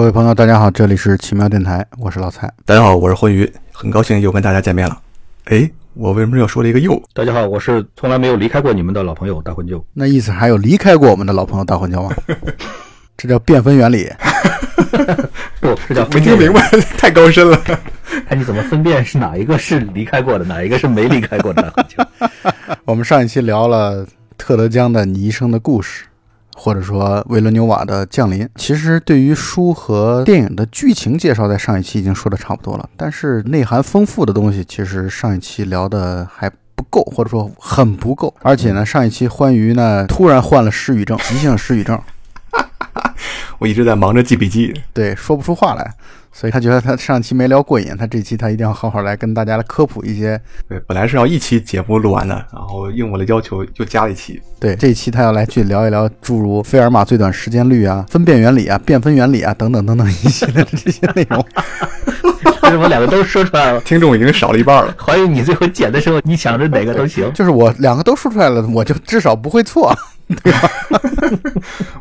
各位朋友，大家好，这里是奇妙电台，我是老蔡。大家好，我是混鱼，很高兴又跟大家见面了。哎，我为什么又说了一个又？大家好，我是从来没有离开过你们的老朋友大混舅。那意思还有离开过我们的老朋友大混舅吗？这叫变分原理。不，这叫没听明白，太高深了。看 你怎么分辨是哪一个是离开过的，哪一个是没离开过的大混椒。我们上一期聊了特德·江的《你一生的故事》，或者说维伦纽瓦的《降临》。其实对于书和电影的剧情介绍，在上一期已经说的差不多了。但是内涵丰富的东西，其实上一期聊的还不够，或者说很不够。而且呢，上一期欢愉呢突然患了失语症，急性失语症。我一直在忙着记笔记，对，说不出话来，所以他觉得他上期没聊过瘾，他这期他一定要好好来跟大家来科普一些。对，本来是要一期节目录完的，然后应我的要求又加了一期。对，这一期他要来去聊一聊诸如费尔马最短时间率啊、分辨原理啊、变分原理啊等等等等一系列的这些内容。为什么两个都说出来了？听众已经少了一半了。怀疑你最后剪的时候，你想着哪个都行。就是我两个都说出来了，我就至少不会错。对吧？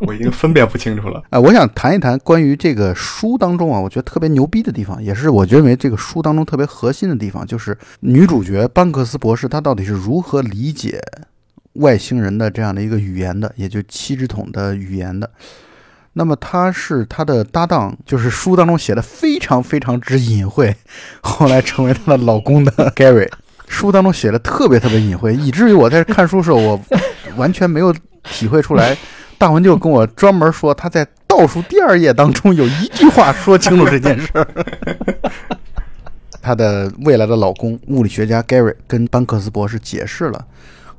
我已经分辨不清楚了。哎，我想谈一谈关于这个书当中啊，我觉得特别牛逼的地方，也是我认为这个书当中特别核心的地方，就是女主角班克斯博士她到底是如何理解外星人的这样的一个语言的，也就七只桶的语言的。那么她是她的搭档，就是书当中写的非常非常之隐晦，后来成为她的老公的 Gary。书当中写的特别特别隐晦，以至于我在看书的时候，我完全没有。体会出来，大文就跟我专门说，他在倒数第二页当中有一句话说清楚这件事儿。他的未来的老公物理学家 Gary 跟班克斯博士解释了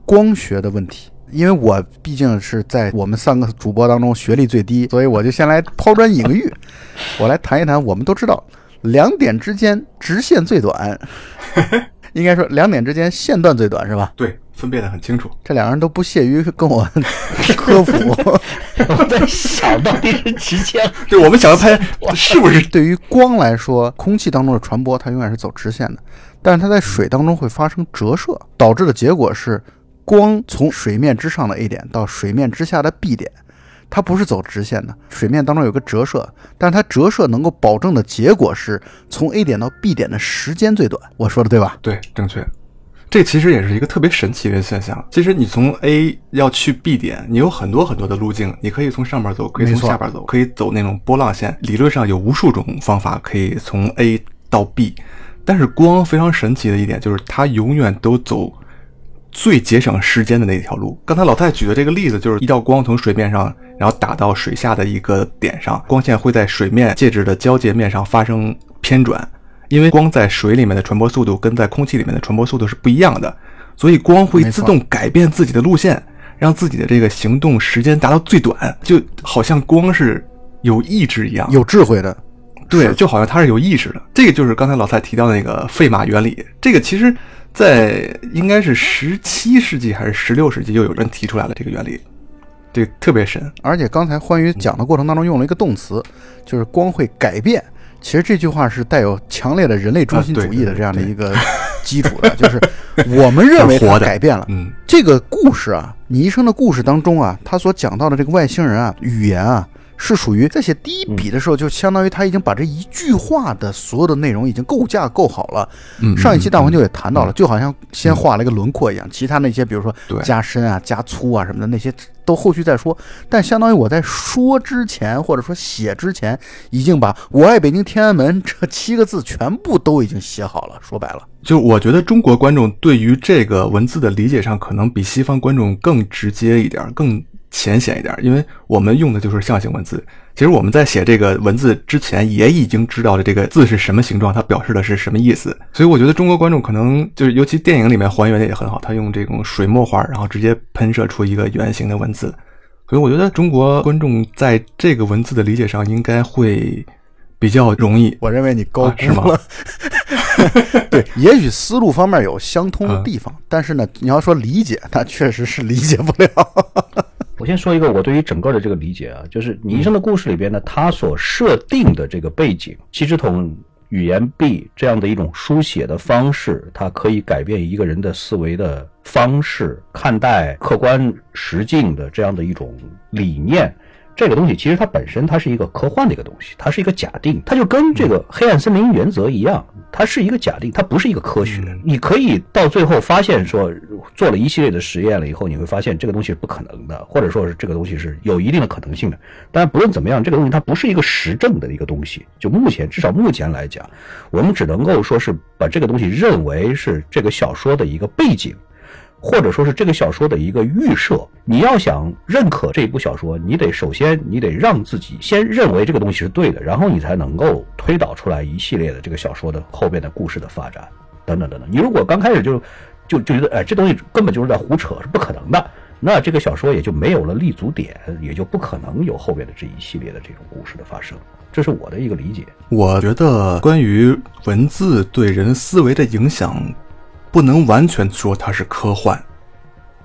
光学的问题。因为我毕竟是在我们三个主播当中学历最低，所以我就先来抛砖引玉，我来谈一谈。我们都知道，两点之间直线最短，应该说两点之间线段最短，是吧？对。分辨得很清楚，这两个人都不屑于跟我 科普。我在想到底是直线，对我们想要拍 是不是？对于光来说，空气当中的传播它永远是走直线的，但是它在水当中会发生折射，导致的结果是光从水面之上的 A 点到水面之下的 B 点，它不是走直线的。水面当中有个折射，但是它折射能够保证的结果是从 A 点到 B 点的时间最短。我说的对吧？对，正确。这其实也是一个特别神奇的现象。其实你从 A 要去 B 点，你有很多很多的路径，你可以从上边走，可以从下边走，可以走那种波浪线。理论上有无数种方法可以从 A 到 B，但是光非常神奇的一点就是它永远都走最节省时间的那条路。刚才老太举的这个例子就是一道光从水面上，然后打到水下的一个点上，光线会在水面介质的交界面上发生偏转。因为光在水里面的传播速度跟在空气里面的传播速度是不一样的，所以光会自动改变自己的路线，让自己的这个行动时间达到最短，就好像光是有意志一样，有智慧的，对，就好像它是有意识的。这个就是刚才老蔡提到的那个费马原理，这个其实在应该是十七世纪还是十六世纪就有人提出来了这个原理，这个特别神。而且刚才欢愉讲的过程当中用了一个动词，就是光会改变。其实这句话是带有强烈的人类中心主义的这样的一个 基础的，就是我们认为它改变了。嗯，这个故事啊，你一生的故事当中啊，他所讲到的这个外星人啊，语言啊。是属于在写第一笔的时候，就相当于他已经把这一句话的所有的内容已经构架构好了。上一期大黄就也谈到了，就好像先画了一个轮廓一样，其他那些比如说加深啊、加粗啊什么的那些都后续再说。但相当于我在说之前或者说写之前，已经把我爱北京天安门这七个字全部都已经写好了。说白了，就我觉得中国观众对于这个文字的理解上，可能比西方观众更直接一点，更。浅显一点，因为我们用的就是象形文字。其实我们在写这个文字之前，也已经知道了这个字是什么形状，它表示的是什么意思。所以我觉得中国观众可能就是，尤其电影里面还原的也很好，他用这种水墨画，然后直接喷射出一个圆形的文字。所以我觉得中国观众在这个文字的理解上应该会比较容易。我认为你高估了。对，也许思路方面有相通的地方，但是呢，你要说理解，他确实是理解不了。我先说一个我对于整个的这个理解啊，就是《你一生的故事》里边呢，它所设定的这个背景，七只桶语言 B 这样的一种书写的方式，它可以改变一个人的思维的方式，看待客观实境的这样的一种理念。这个东西其实它本身它是一个科幻的一个东西，它是一个假定，它就跟这个黑暗森林原则一样，它是一个假定，它不是一个科学。你可以到最后发现说，做了一系列的实验了以后，你会发现这个东西是不可能的，或者说是这个东西是有一定的可能性的。但不论怎么样，这个东西它不是一个实证的一个东西。就目前至少目前来讲，我们只能够说是把这个东西认为是这个小说的一个背景。或者说是这个小说的一个预设，你要想认可这一部小说，你得首先你得让自己先认为这个东西是对的，然后你才能够推导出来一系列的这个小说的后边的故事的发展，等等等等。你如果刚开始就就就觉得哎这东西根本就是在胡扯，是不可能的，那这个小说也就没有了立足点，也就不可能有后边的这一系列的这种故事的发生。这是我的一个理解。我觉得关于文字对人思维的影响。不能完全说它是科幻，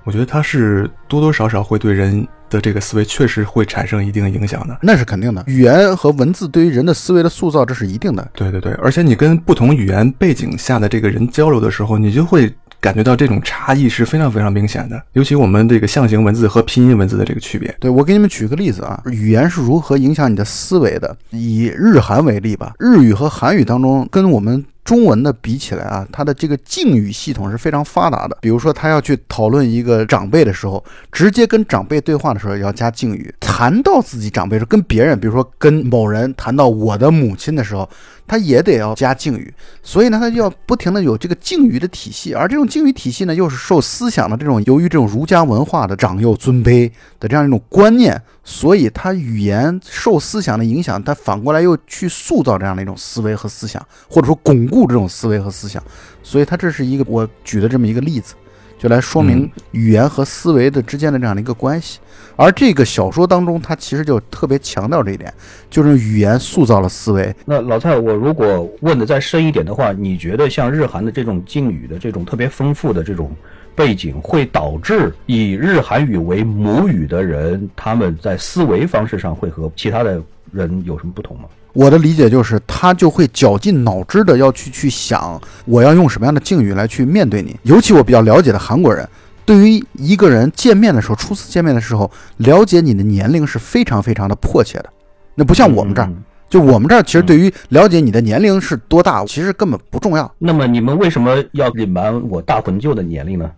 我觉得它是多多少少会对人的这个思维确实会产生一定影响的，那是肯定的。语言和文字对于人的思维的塑造，这是一定的。对对对，而且你跟不同语言背景下的这个人交流的时候，你就会感觉到这种差异是非常非常明显的。尤其我们这个象形文字和拼音文字的这个区别。对我给你们举个例子啊，语言是如何影响你的思维的？以日韩为例吧，日语和韩语当中跟我们。中文的比起来啊，它的这个敬语系统是非常发达的。比如说，他要去讨论一个长辈的时候，直接跟长辈对话的时候要加敬语。谈到自己长辈时，跟别人，比如说跟某人谈到我的母亲的时候。他也得要加敬语，所以呢，他就要不停的有这个敬语的体系，而这种敬语体系呢，又是受思想的这种，由于这种儒家文化的长幼尊卑的这样一种观念，所以他语言受思想的影响，他反过来又去塑造这样的一种思维和思想，或者说巩固这种思维和思想，所以他这是一个我举的这么一个例子。就来说明语言和思维的之间的这样的一个关系，而这个小说当中，它其实就特别强调这一点，就是语言塑造了思维。那老蔡，我如果问的再深一点的话，你觉得像日韩的这种敬语的这种特别丰富的这种背景，会导致以日韩语为母语的人，他们在思维方式上会和其他的人有什么不同吗？我的理解就是，他就会绞尽脑汁的要去去想，我要用什么样的境语来去面对你。尤其我比较了解的韩国人，对于一个人见面的时候，初次见面的时候，了解你的年龄是非常非常的迫切的。那不像我们这儿，就我们这儿其实对于了解你的年龄是多大，其实根本不重要。那么你们为什么要隐瞒我大魂舅的年龄呢？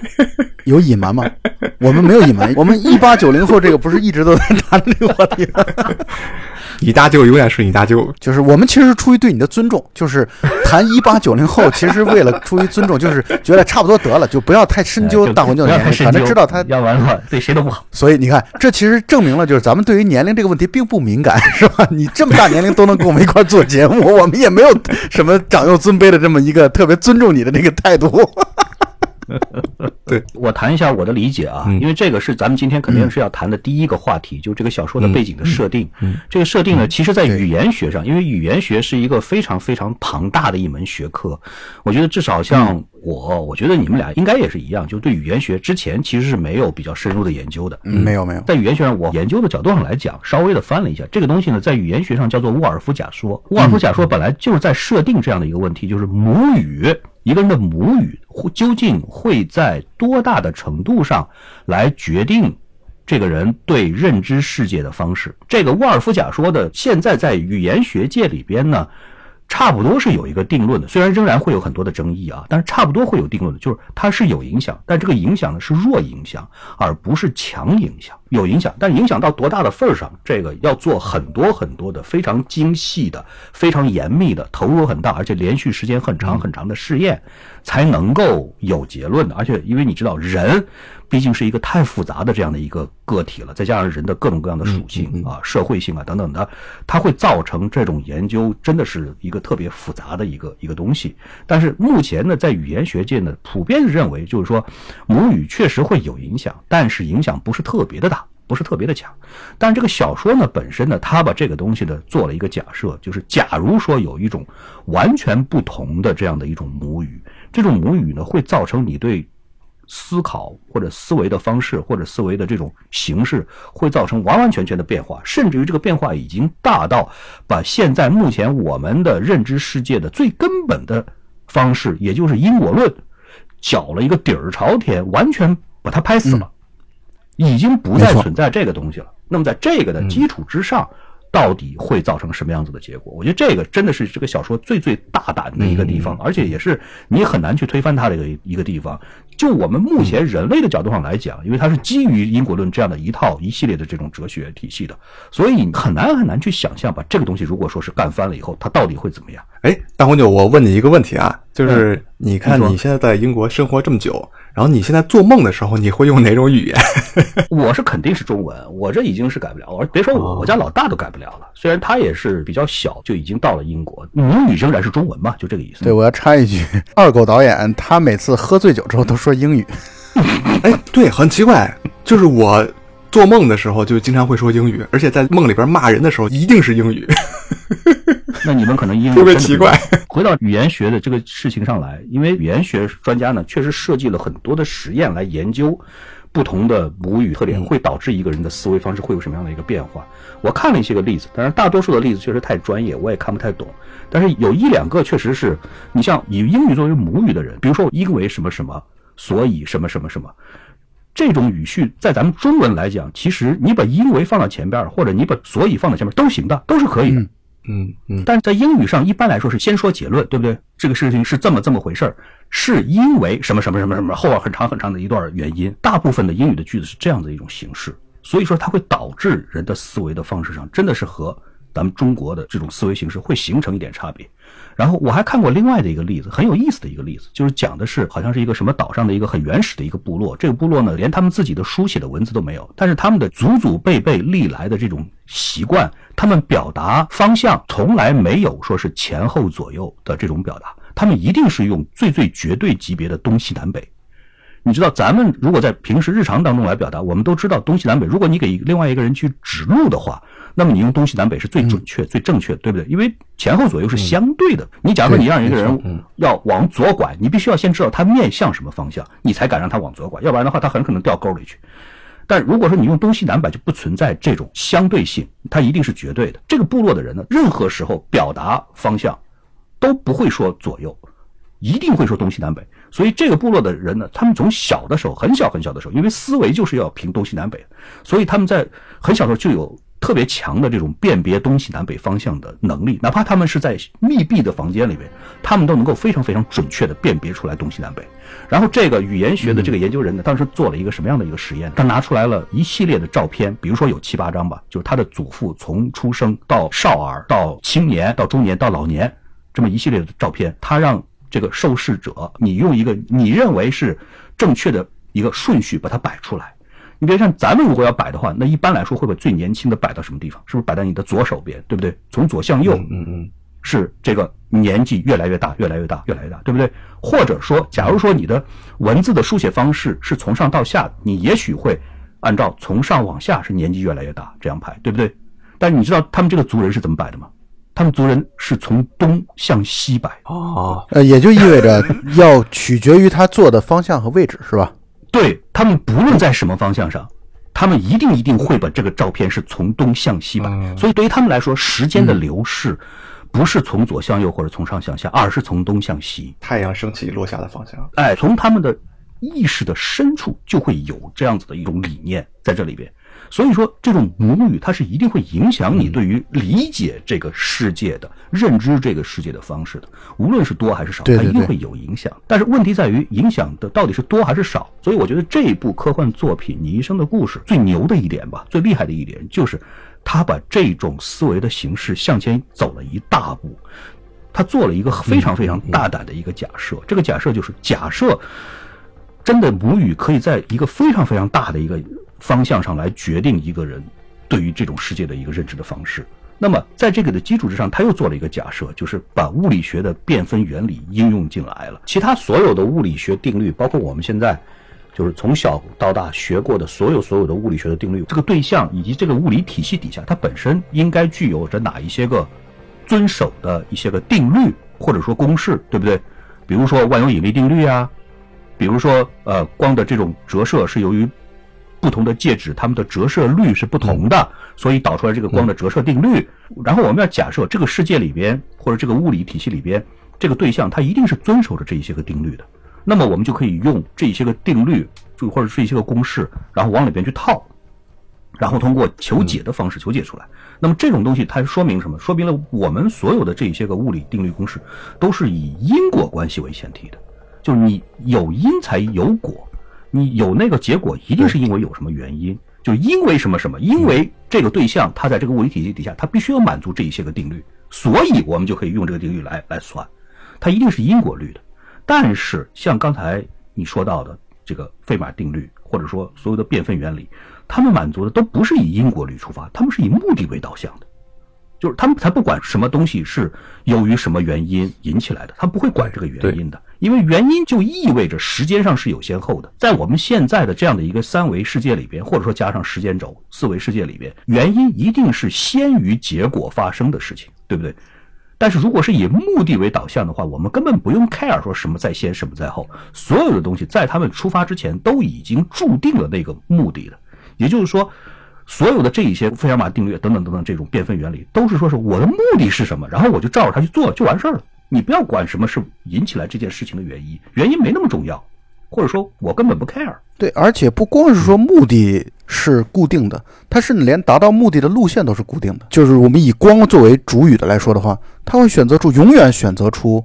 有隐瞒吗？我们没有隐瞒，我们一八九零后这个不是一直都在谈这个话题吗？你大舅永远是你大舅，就是我们其实出于对你的尊重，就是谈一八九零后，其实为了出于尊重，就是觉得差不多得了，就不要太深究大黄舅年龄，反正知道他要完了对谁都不好。所以你看，这其实证明了就是咱们对于年龄这个问题并不敏感，是吧？你这么大年龄都能跟我们一块做节目，我们也没有什么长幼尊卑的这么一个特别尊重你的这个态度。对 我谈一下我的理解啊，因为这个是咱们今天肯定是要谈的第一个话题，就这个小说的背景的设定。这个设定呢，其实在语言学上，因为语言学是一个非常非常庞大的一门学科。我觉得至少像我，我觉得你们俩应该也是一样，就对语言学之前其实是没有比较深入的研究的。没有没有，在语言学上，我研究的角度上来讲，稍微的翻了一下这个东西呢，在语言学上叫做沃尔夫假说。沃尔夫假说本来就是在设定这样的一个问题，就是母语。一个人的母语究竟会在多大的程度上来决定这个人对认知世界的方式？这个沃尔夫假说的现在在语言学界里边呢？差不多是有一个定论的，虽然仍然会有很多的争议啊，但是差不多会有定论的，就是它是有影响，但这个影响呢是弱影响，而不是强影响。有影响，但影响到多大的份儿上，这个要做很多很多的非常精细的、非常严密的、投入很大，而且连续时间很长很长的试验，才能够有结论的。而且因为你知道人。毕竟是一个太复杂的这样的一个个体了，再加上人的各种各样的属性啊、社会性啊等等的，它会造成这种研究真的是一个特别复杂的一个一个东西。但是目前呢，在语言学界呢，普遍认为就是说，母语确实会有影响，但是影响不是特别的大，不是特别的强。但这个小说呢本身呢，它把这个东西呢做了一个假设，就是假如说有一种完全不同的这样的一种母语，这种母语呢会造成你对。思考或者思维的方式或者思维的这种形式会造成完完全全的变化，甚至于这个变化已经大到把现在目前我们的认知世界的最根本的方式，也就是因果论，搅了一个底儿朝天，完全把它拍死了，已经不再存在这个东西了。那么在这个的基础之上。到底会造成什么样子的结果？我觉得这个真的是这个小说最最大胆的一个地方，而且也是你很难去推翻它的一个一个地方。就我们目前人类的角度上来讲，因为它是基于因果论这样的一套一系列的这种哲学体系的，所以很难很难去想象把这个东西如果说是干翻了以后，它到底会怎么样？哎，大红酒，我问你一个问题啊，就是你看你现在在英国生活这么久。然后你现在做梦的时候，你会用哪种语言？我是肯定是中文，我这已经是改不了。我别说我，我家老大都改不了了。虽然他也是比较小，就已经到了英国，母语仍然是中文嘛，就这个意思。对，我要插一句，二狗导演他每次喝醉酒之后都说英语。哎，对，很奇怪，就是我。做梦的时候就经常会说英语，而且在梦里边骂人的时候一定是英语。那你们可能英语特别奇怪。回到语言学的这个事情上来，因为语言学专家呢确实设计了很多的实验来研究不同的母语特点会导致一个人的思维方式会有什么样的一个变化。我看了一些个例子，但是大多数的例子确实太专业，我也看不太懂。但是有一两个确实是你像以英语作为母语的人，比如说因为什么什么，所以什么什么什么。这种语序在咱们中文来讲，其实你把因为放到前边，或者你把所以放到前面都行的，都是可以的。嗯嗯嗯。但是在英语上，一般来说是先说结论，对不对？这个事情是这么这么回事儿，是因为什么什么什么什么，后边很长很长的一段原因。大部分的英语的句子是这样的一种形式，所以说它会导致人的思维的方式上真的是和咱们中国的这种思维形式会形成一点差别。然后我还看过另外的一个例子，很有意思的一个例子，就是讲的是好像是一个什么岛上的一个很原始的一个部落。这个部落呢，连他们自己的书写的文字都没有，但是他们的祖祖辈辈历来的这种习惯，他们表达方向从来没有说是前后左右的这种表达，他们一定是用最最绝对级别的东西南北。你知道，咱们如果在平时日常当中来表达，我们都知道东西南北。如果你给另外一个人去指路的话。那么你用东西南北是最准确、最正确的，对不对？因为前后左右是相对的。你假如说你让一个人要往左拐，你必须要先知道他面向什么方向，你才敢让他往左拐，要不然的话他很可能掉沟里去。但如果说你用东西南北，就不存在这种相对性，它一定是绝对的。这个部落的人呢，任何时候表达方向都不会说左右，一定会说东西南北。所以这个部落的人呢，他们从小的时候，很小很小的时候，因为思维就是要凭东西南北，所以他们在很小的时候就有。特别强的这种辨别东西南北方向的能力，哪怕他们是在密闭的房间里面，他们都能够非常非常准确的辨别出来东西南北。然后这个语言学的这个研究人呢，当时做了一个什么样的一个实验？他拿出来了一系列的照片，比如说有七八张吧，就是他的祖父从出生到少儿到青年到中年到老年这么一系列的照片，他让这个受试者你用一个你认为是正确的一个顺序把它摆出来。你别像咱们如果要摆的话，那一般来说会把最年轻的摆到什么地方？是不是摆在你的左手边，对不对？从左向右，嗯嗯，是这个年纪越来越大，越来越大，越来越大，对不对？或者说，假如说你的文字的书写方式是从上到下，你也许会按照从上往下是年纪越来越大这样排，对不对？但你知道他们这个族人是怎么摆的吗？他们族人是从东向西摆，哦，呃，也就意味着要取决于他坐的方向和位置，是吧？对他们不论在什么方向上，他们一定一定会把这个照片是从东向西摆。所以对于他们来说，时间的流逝不是从左向右或者从上向下，而是从东向西。太阳升起落下的方向。哎，从他们的意识的深处就会有这样子的一种理念在这里边。所以说，这种母语它是一定会影响你对于理解这个世界的认知这个世界的方式的，无论是多还是少，它一定会有影响。但是问题在于，影响的到底是多还是少？所以我觉得这一部科幻作品《你一生的故事》最牛的一点吧，最厉害的一点就是，他把这种思维的形式向前走了一大步，他做了一个非常非常大胆的一个假设。这个假设就是假设，真的母语可以在一个非常非常大的一个。方向上来决定一个人对于这种世界的一个认知的方式。那么，在这个的基础之上，他又做了一个假设，就是把物理学的变分原理应用进来了。其他所有的物理学定律，包括我们现在就是从小到大学过的所有所有的物理学的定律，这个对象以及这个物理体系底下，它本身应该具有着哪一些个遵守的一些个定律或者说公式，对不对？比如说万有引力定律啊，比如说呃光的这种折射是由于。不同的介质，它们的折射率是不同的，所以导出来这个光的折射定律。然后我们要假设这个世界里边或者这个物理体系里边，这个对象它一定是遵守着这一些个定律的。那么我们就可以用这些个定律，就或者是一些个公式，然后往里边去套。然后通过求解的方式求解出来。那么这种东西它说明什么？说明了我们所有的这些个物理定律公式都是以因果关系为前提的，就是你有因才有果，你有那个结果一定是因为有什么原因，就因为什么什么，因为这个对象它在这个物理体系底下，它必须要满足这一些个定律，所以我们就可以用这个定律来来算，它一定是因果律的。但是像刚才你说到的这个费马定律，或者说所有的变分原理。他们满足的都不是以因果律出发，他们是以目的为导向的，就是他们才不管什么东西是由于什么原因引起来的，他不会管这个原因的，因为原因就意味着时间上是有先后的。在我们现在的这样的一个三维世界里边，或者说加上时间轴四维世界里边，原因一定是先于结果发生的事情，对不对？但是如果是以目的为导向的话，我们根本不用 care 说什么在先什么在后，所有的东西在他们出发之前都已经注定了那个目的了。也就是说，所有的这一些费尔马定律等等等等这种变分原理，都是说是我的目的是什么，然后我就照着它去做就完事儿了。你不要管什么是引起来这件事情的原因，原因没那么重要，或者说我根本不 care。对，而且不光是说目的是固定的，它是连达到目的的路线都是固定的。就是我们以光作为主语的来说的话，它会选择出永远选择出。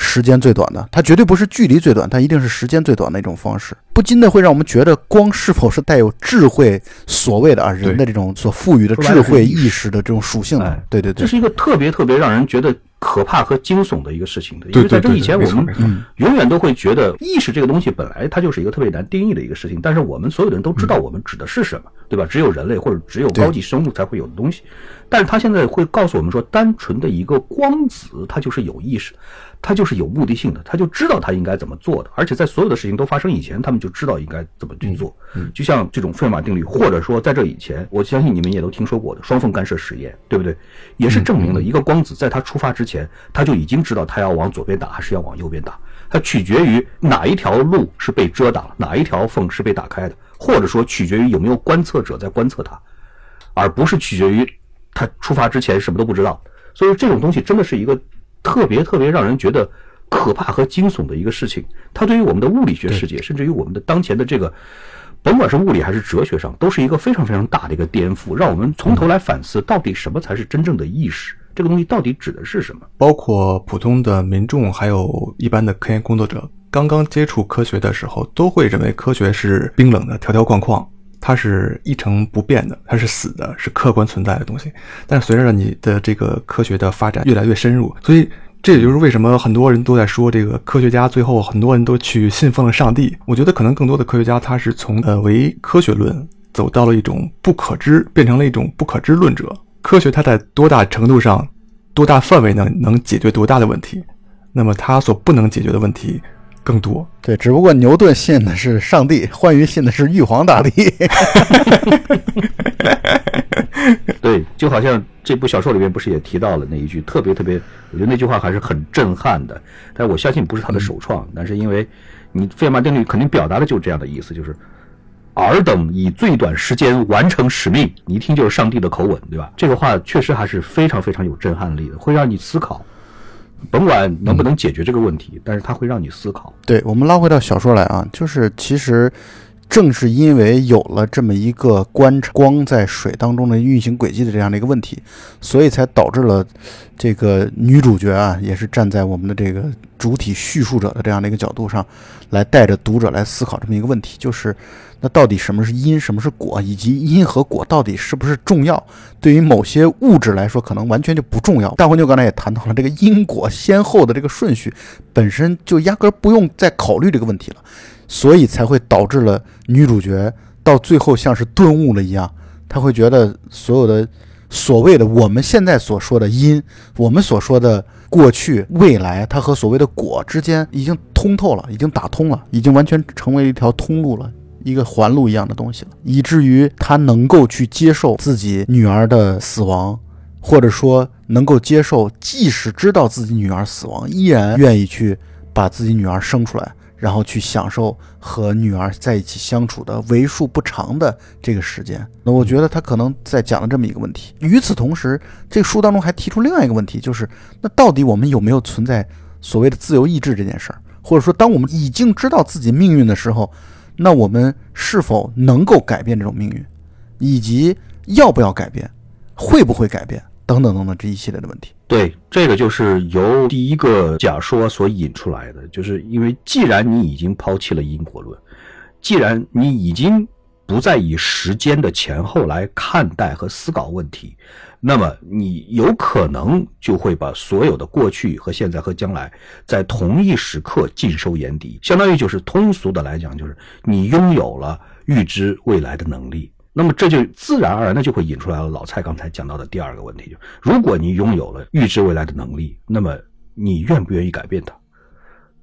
时间最短的，它绝对不是距离最短，它一定是时间最短的一种方式，不禁的会让我们觉得光是否是带有智慧，所谓的啊人的这种所赋予的智慧意识的这种属性的，对对对，这是一个特别特别让人觉得可怕和惊悚的一个事情的，因为在这以前我们永远都会觉得意识这个东西本来它就是一个特别难定义的一个事情，但是我们所有的人都知道我们指的是什么，对吧？只有人类或者只有高级生物才会有的东西，但是他现在会告诉我们说，单纯的一个光子它就是有意识。它就是有目的性的，他就知道他应该怎么做的，而且在所有的事情都发生以前，他们就知道应该怎么去做。就像这种费马定律，或者说在这以前，我相信你们也都听说过的双缝干涉实验，对不对？也是证明了一个光子在它出发之前，他就已经知道他要往左边打还是要往右边打，它取决于哪一条路是被遮挡，哪一条缝是被打开的，或者说取决于有没有观测者在观测它，而不是取决于他出发之前什么都不知道。所以这种东西真的是一个。特别特别让人觉得可怕和惊悚的一个事情，它对于我们的物理学世界，甚至于我们的当前的这个，甭管是物理还是哲学上，都是一个非常非常大的一个颠覆，让我们从头来反思，到底什么才是真正的意识？这个东西到底指的是什么？包括普通的民众，还有一般的科研工作者，刚刚接触科学的时候，都会认为科学是冰冷的条条框框。它是一成不变的，它是死的，是客观存在的东西。但随着你的这个科学的发展越来越深入，所以这也就是为什么很多人都在说这个科学家最后很多人都去信奉了上帝。我觉得可能更多的科学家他是从呃唯科学论走到了一种不可知，变成了一种不可知论者。科学它在多大程度上、多大范围能能解决多大的问题？那么它所不能解决的问题。更多对，只不过牛顿信的是上帝，欢愉信的是玉皇大帝。对，就好像这部小说里面不是也提到了那一句特别特别，我觉得那句话还是很震撼的。但我相信不是他的首创，但是因为你费曼定律肯定表达的就是这样的意思，就是尔等以最短时间完成使命。你一听就是上帝的口吻，对吧？这个话确实还是非常非常有震撼力的，会让你思考。甭管能不能解决这个问题，但是它会让你思考。对我们拉回到小说来啊，就是其实正是因为有了这么一个观察光在水当中的运行轨迹的这样的一个问题，所以才导致了这个女主角啊，也是站在我们的这个主体叙述者的这样的一个角度上来带着读者来思考这么一个问题，就是。那到底什么是因，什么是果，以及因和果到底是不是重要？对于某些物质来说，可能完全就不重要。大黄牛刚才也谈到了这个因果先后的这个顺序，本身就压根不用再考虑这个问题了，所以才会导致了女主角到最后像是顿悟了一样，她会觉得所有的所谓的我们现在所说的因，我们所说的过去、未来，它和所谓的果之间已经通透了，已经打通了，已经完全成为一条通路了。一个环路一样的东西了，以至于他能够去接受自己女儿的死亡，或者说能够接受，即使知道自己女儿死亡，依然愿意去把自己女儿生出来，然后去享受和女儿在一起相处的为数不长的这个时间。那我觉得他可能在讲了这么一个问题。与此同时，这书当中还提出另外一个问题，就是那到底我们有没有存在所谓的自由意志这件事儿？或者说，当我们已经知道自己命运的时候？那我们是否能够改变这种命运？以及要不要改变，会不会改变，等等等等这一系列的问题。对，这个就是由第一个假说所引出来的，就是因为既然你已经抛弃了因果论，既然你已经不再以时间的前后来看待和思考问题，那么你有可能就会把所有的过去和现在和将来在同一时刻尽收眼底，相当于就是通俗的来讲，就是你拥有了预知未来的能力。那么这就自然而然的就会引出来了老蔡刚才讲到的第二个问题，就如果你拥有了预知未来的能力，那么你愿不愿意改变它？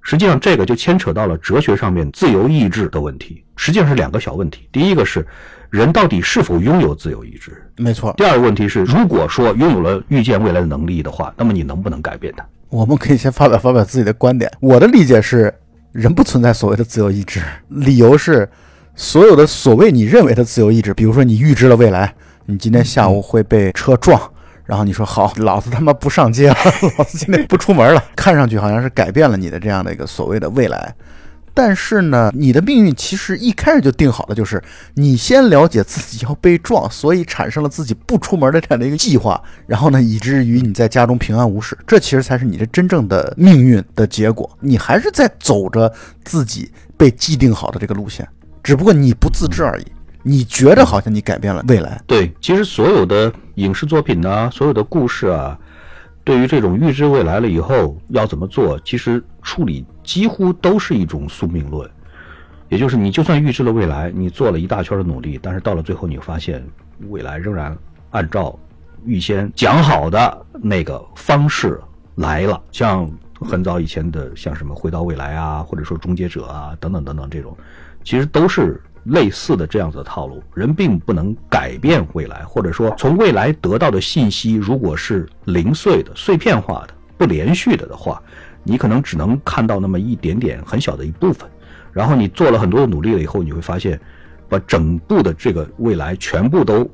实际上，这个就牵扯到了哲学上面自由意志的问题。实际上是两个小问题。第一个是人到底是否拥有自由意志？没错。第二个问题是，如果说拥有了预见未来的能力的话，那么你能不能改变它？我们可以先发表发表自己的观点。我的理解是，人不存在所谓的自由意志。理由是，所有的所谓你认为的自由意志，比如说你预知了未来，你今天下午会被车撞。然后你说好，老子他妈不上街了，老子今天不出门了。看上去好像是改变了你的这样的一个所谓的未来，但是呢，你的命运其实一开始就定好了，就是你先了解自己要被撞，所以产生了自己不出门的这样的一个计划，然后呢，以至于你在家中平安无事。这其实才是你的真正的命运的结果。你还是在走着自己被既定好的这个路线，只不过你不自知而已。你觉得好像你改变了未来？对，其实所有的影视作品呢，所有的故事啊，对于这种预知未来了以后要怎么做，其实处理几乎都是一种宿命论，也就是你就算预知了未来，你做了一大圈的努力，但是到了最后，你发现未来仍然按照预先讲好的那个方式来了。像很早以前的，像什么回到未来啊，或者说终结者啊，等等等等这种，其实都是。类似的这样子的套路，人并不能改变未来，或者说从未来得到的信息，如果是零碎的、碎片化的、不连续的的话，你可能只能看到那么一点点很小的一部分。然后你做了很多的努力了以后，你会发现，把整部的这个未来全部都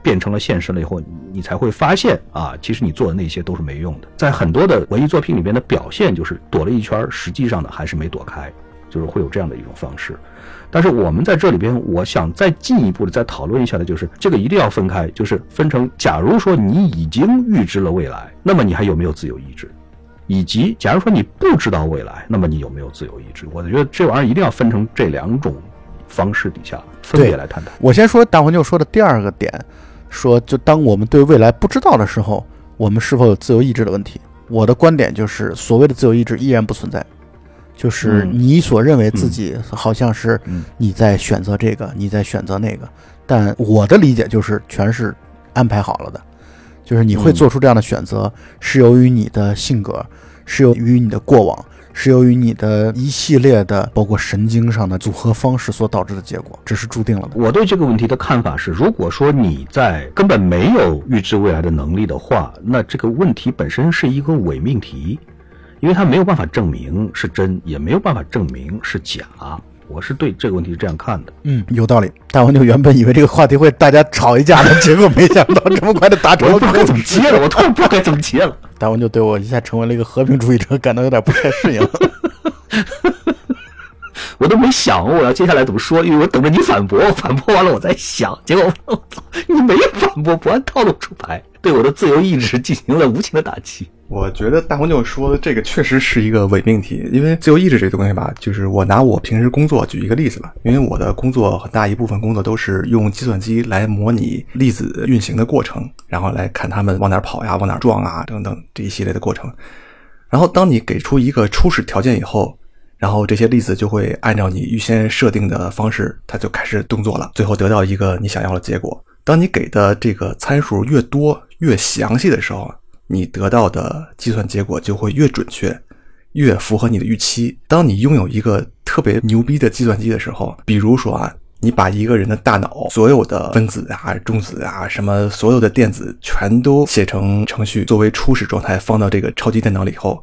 变成了现实了以后，你才会发现啊，其实你做的那些都是没用的。在很多的文艺作品里边的表现，就是躲了一圈，实际上呢还是没躲开，就是会有这样的一种方式。但是我们在这里边，我想再进一步的再讨论一下的，就是这个一定要分开，就是分成，假如说你已经预知了未来，那么你还有没有自由意志？以及假如说你不知道未来，那么你有没有自由意志？我觉得这玩意儿一定要分成这两种方式底下分别来谈谈。我先说大黄就说的第二个点，说就当我们对未来不知道的时候，我们是否有自由意志的问题。我的观点就是，所谓的自由意志依然不存在。就是你所认为自己好像是你在选择这个，你在选择那个，但我的理解就是全是安排好了的，就是你会做出这样的选择，是由于你的性格，是由于你的过往，是由于你的一系列的包括神经上的组合方式所导致的结果，这是注定了的。我对这个问题的看法是，如果说你在根本没有预知未来的能力的话，那这个问题本身是一个伪命题。因为他没有办法证明是真，也没有办法证明是假。我是对这个问题是这样看的。嗯，有道理。大王就原本以为这个话题会大家吵一架的，结果没想到这么快就达成了。我 不知道该怎么接了，我突然不知道该怎么接了。大王就对我一下成为了一个和平主义者，感到有点不太适应。我都没想我要接下来怎么说，因为我等着你反驳，反驳完了我再想。结果我操，你没反驳，不按套路出牌，对我的自由意志进行了无情的打击。我觉得大红就说的这个确实是一个伪命题，因为自由意志这个东西吧，就是我拿我平时工作举一个例子吧，因为我的工作很大一部分工作都是用计算机来模拟粒子运行的过程，然后来看它们往哪跑呀、往哪撞啊等等这一系列的过程。然后当你给出一个初始条件以后，然后这些粒子就会按照你预先设定的方式，它就开始动作了，最后得到一个你想要的结果。当你给的这个参数越多、越详细的时候，你得到的计算结果就会越准确，越符合你的预期。当你拥有一个特别牛逼的计算机的时候，比如说啊，你把一个人的大脑所有的分子啊、中子啊、什么所有的电子全都写成程序，作为初始状态放到这个超级电脑里以后，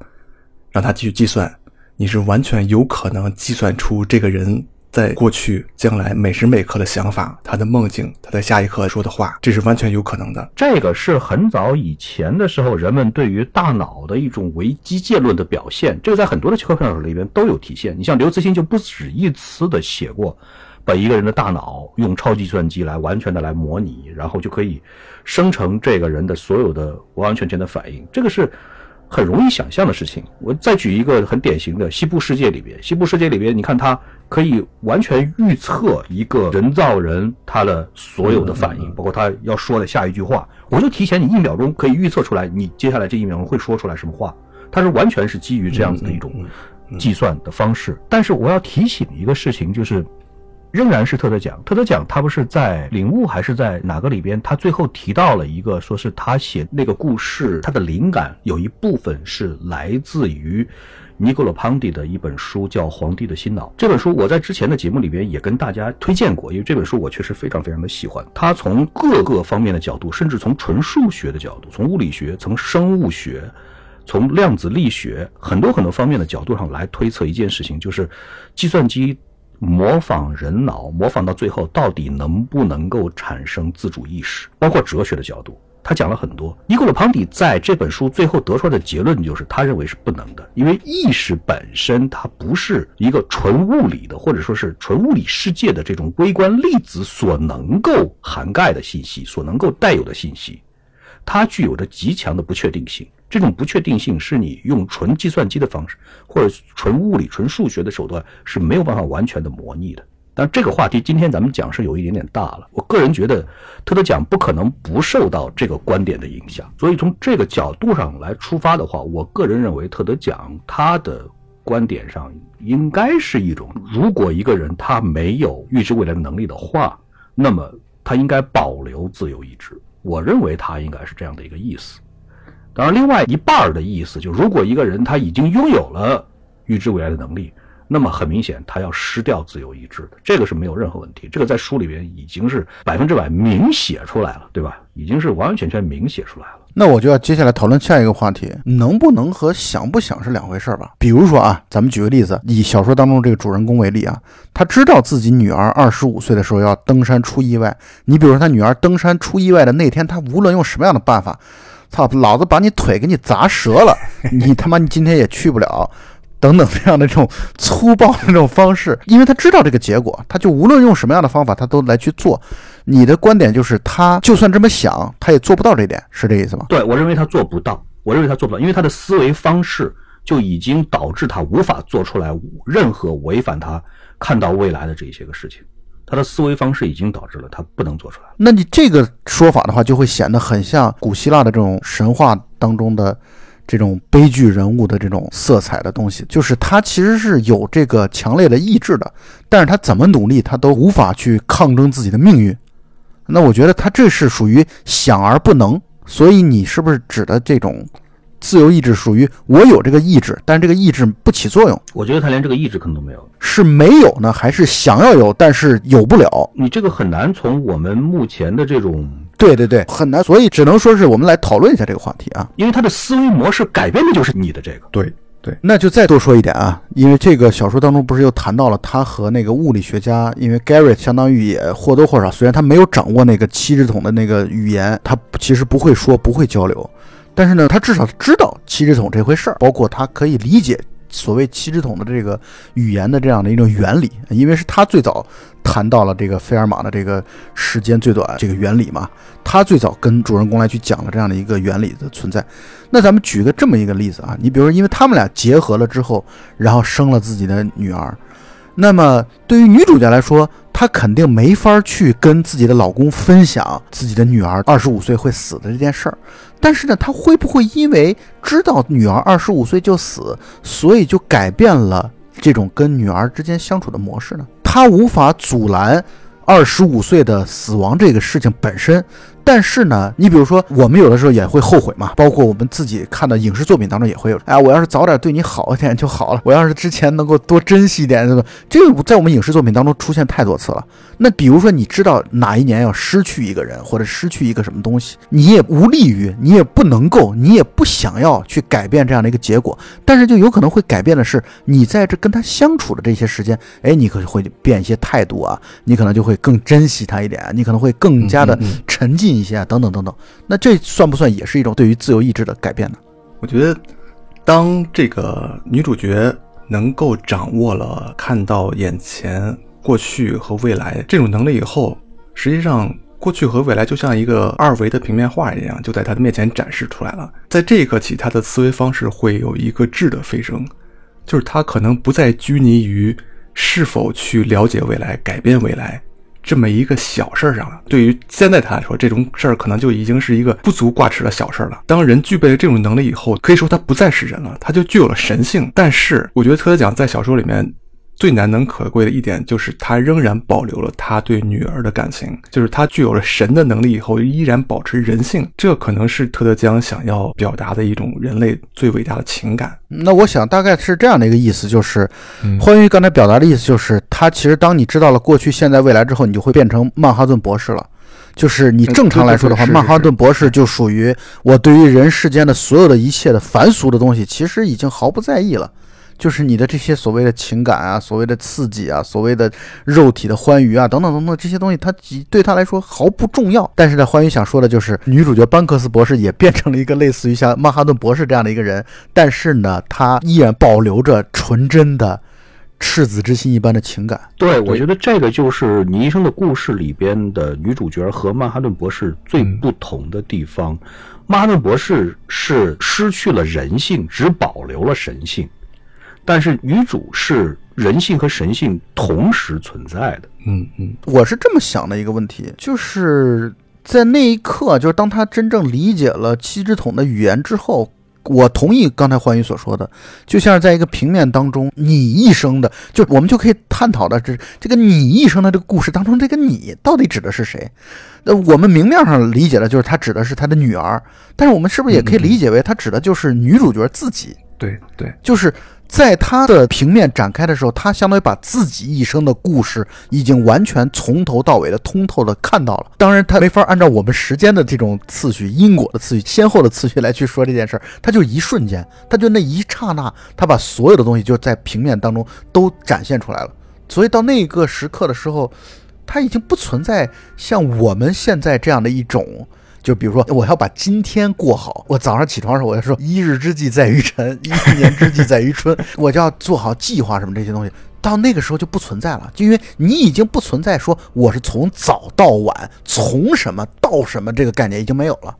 让它继续计算，你是完全有可能计算出这个人。在过去、将来每时每刻的想法，他的梦境，他在下一刻说的话，这是完全有可能的。这个是很早以前的时候，人们对于大脑的一种唯机械论的表现。这个在很多的科幻小说里边都有体现。你像刘慈欣就不止一次的写过，把一个人的大脑用超计算机来完全的来模拟，然后就可以生成这个人的所有的完完全全的反应。这个是很容易想象的事情。我再举一个很典型的西部世界里边，西部世界里边，你看它可以完全预测一个人造人他的所有的反应，包括他要说的下一句话，我就提前你一秒钟可以预测出来，你接下来这一秒钟会说出来什么话。它是完全是基于这样子的一种计算的方式。但是我要提醒一个事情，就是仍然是特德奖。特德奖他不是在领悟还是在哪个里边？他最后提到了一个，说是他写那个故事，他的灵感有一部分是来自于尼古罗庞蒂的一本书，叫《皇帝的新脑》。这本书我在之前的节目里边也跟大家推荐过，因为这本书我确实非常非常的喜欢。他从各个方面的角度，甚至从纯数学的角度，从物理学，从生物学。从量子力学很多很多方面的角度上来推测一件事情，就是计算机模仿人脑，模仿到最后到底能不能够产生自主意识？包括哲学的角度，他讲了很多。尼古拉庞蒂在这本书最后得出来的结论就是，他认为是不能的，因为意识本身它不是一个纯物理的，或者说是纯物理世界的这种微观粒子所能够涵盖的信息，所能够带有的信息，它具有着极强的不确定性。这种不确定性是你用纯计算机的方式，或者纯物理、纯数学的手段是没有办法完全的模拟的。但这个话题今天咱们讲是有一点点大了。我个人觉得，特德讲不可能不受到这个观点的影响。所以从这个角度上来出发的话，我个人认为特德讲他的观点上应该是一种：如果一个人他没有预知未来的能力的话，那么他应该保留自由意志。我认为他应该是这样的一个意思。当然，另外一半的意思，就是如果一个人他已经拥有了预知未来的能力，那么很明显他要失掉自由意志的，这个是没有任何问题。这个在书里边已经是百分之百明写出来了，对吧？已经是完完全全明写出来了。那我就要接下来讨论下一个话题，能不能和想不想是两回事吧？比如说啊，咱们举个例子，以小说当中这个主人公为例啊，他知道自己女儿二十五岁的时候要登山出意外。你比如说他女儿登山出意外的那天，他无论用什么样的办法。操，老子把你腿给你砸折了，你他妈你今天也去不了，等等这样的这种粗暴的这种方式，因为他知道这个结果，他就无论用什么样的方法，他都来去做。你的观点就是，他就算这么想，他也做不到这点，是这意思吗？对我认为他做不到，我认为他做不到，因为他的思维方式就已经导致他无法做出来任何违反他看到未来的这些个事情。他的思维方式已经导致了他不能做出来。那你这个说法的话，就会显得很像古希腊的这种神话当中的这种悲剧人物的这种色彩的东西，就是他其实是有这个强烈的意志的，但是他怎么努力，他都无法去抗争自己的命运。那我觉得他这是属于想而不能。所以你是不是指的这种？自由意志属于我有这个意志，但这个意志不起作用。我觉得他连这个意志可能都没有，是没有呢，还是想要有，但是有不了？你这个很难从我们目前的这种，对对对，很难，所以只能说是我们来讨论一下这个话题啊，因为他的思维模式改变的就是你的这个。对对，那就再多说一点啊，因为这个小说当中不是又谈到了他和那个物理学家，因为 Garrett 相当于也或多或少，虽然他没有掌握那个七支筒的那个语言，他其实不会说，不会交流。但是呢，他至少知道七支筒这回事儿，包括他可以理解所谓七支筒的这个语言的这样的一种原理，因为是他最早谈到了这个费尔马的这个时间最短这个原理嘛，他最早跟主人公来去讲了这样的一个原理的存在。那咱们举个这么一个例子啊，你比如说，因为他们俩结合了之后，然后生了自己的女儿，那么对于女主角来说，她肯定没法去跟自己的老公分享自己的女儿二十五岁会死的这件事儿。但是呢，她会不会因为知道女儿二十五岁就死，所以就改变了这种跟女儿之间相处的模式呢？她无法阻拦二十五岁的死亡这个事情本身。但是呢，你比如说，我们有的时候也会后悔嘛，包括我们自己看的影视作品当中也会有。哎，我要是早点对你好一点就好了，我要是之前能够多珍惜一点，对吧？这个在我们影视作品当中出现太多次了。那比如说，你知道哪一年要失去一个人，或者失去一个什么东西，你也无利于，你也不能够，你也不想要去改变这样的一个结果。但是就有可能会改变的是，你在这跟他相处的这些时间，哎，你可能会变一些态度啊，你可能就会更珍惜他一点，你可能会更加的沉浸。一些啊，等等等等，那这算不算也是一种对于自由意志的改变呢？我觉得，当这个女主角能够掌握了看到眼前过去和未来这种能力以后，实际上过去和未来就像一个二维的平面画一样，就在她的面前展示出来了。在这一刻起，她的思维方式会有一个质的飞升，就是他可能不再拘泥于是否去了解未来、改变未来这么一个小事儿上了。对于现在他来说，这种事儿可能就已经是一个不足挂齿的小事儿了。当人具备了这种能力以后，可以说他不再是人了，他就具有了神性。但是，我觉得特德讲在小说里面。最难能可贵的一点就是，他仍然保留了他对女儿的感情，就是他具有了神的能力以后，依然保持人性。这可能是特德·江想要表达的一种人类最伟大的情感。那我想大概是这样的一个意思，就是欢愉刚才表达的意思就是，他其实当你知道了过去、现在、未来之后，你就会变成曼哈顿博士了。就是你正常来说的话，曼哈顿博士就属于我对于人世间的所有的一切的凡俗的东西，其实已经毫不在意了。就是你的这些所谓的情感啊，所谓的刺激啊，所谓的肉体的欢愉啊，等等等等这些东西，它对他来说毫不重要。但是呢，欢愉想说的就是，女主角班克斯博士也变成了一个类似于像曼哈顿博士这样的一个人，但是呢，他依然保留着纯真的赤子之心一般的情感。对，我觉得这个就是《你医生的故事》里边的女主角和曼哈顿博士最不同的地方。曼哈顿博士是失去了人性，只保留了神性。但是女主是人性和神性同时存在的。嗯嗯，我是这么想的一个问题，就是在那一刻，就是当他真正理解了七只桶的语言之后，我同意刚才欢愉所说的，就像是在一个平面当中，你一生的，就我们就可以探讨的这这个你一生的这个故事当中，这个你到底指的是谁？那我们明面上理解的就是他指的是他的女儿，但是我们是不是也可以理解为他指的就是女主角自己？对对，就是。在他的平面展开的时候，他相当于把自己一生的故事已经完全从头到尾的通透的看到了。当然，他没法按照我们时间的这种次序、因果的次序、先后的次序来去说这件事儿。他就一瞬间，他就那一刹那，他把所有的东西就在平面当中都展现出来了。所以到那个时刻的时候，他已经不存在像我们现在这样的一种。就比如说，我要把今天过好。我早上起床的时候，我要说“一日之计在于晨，一年之计在于春”，我就要做好计划什么这些东西。到那个时候就不存在了，就因为你已经不存在说我是从早到晚，从什么到什么这个概念已经没有了。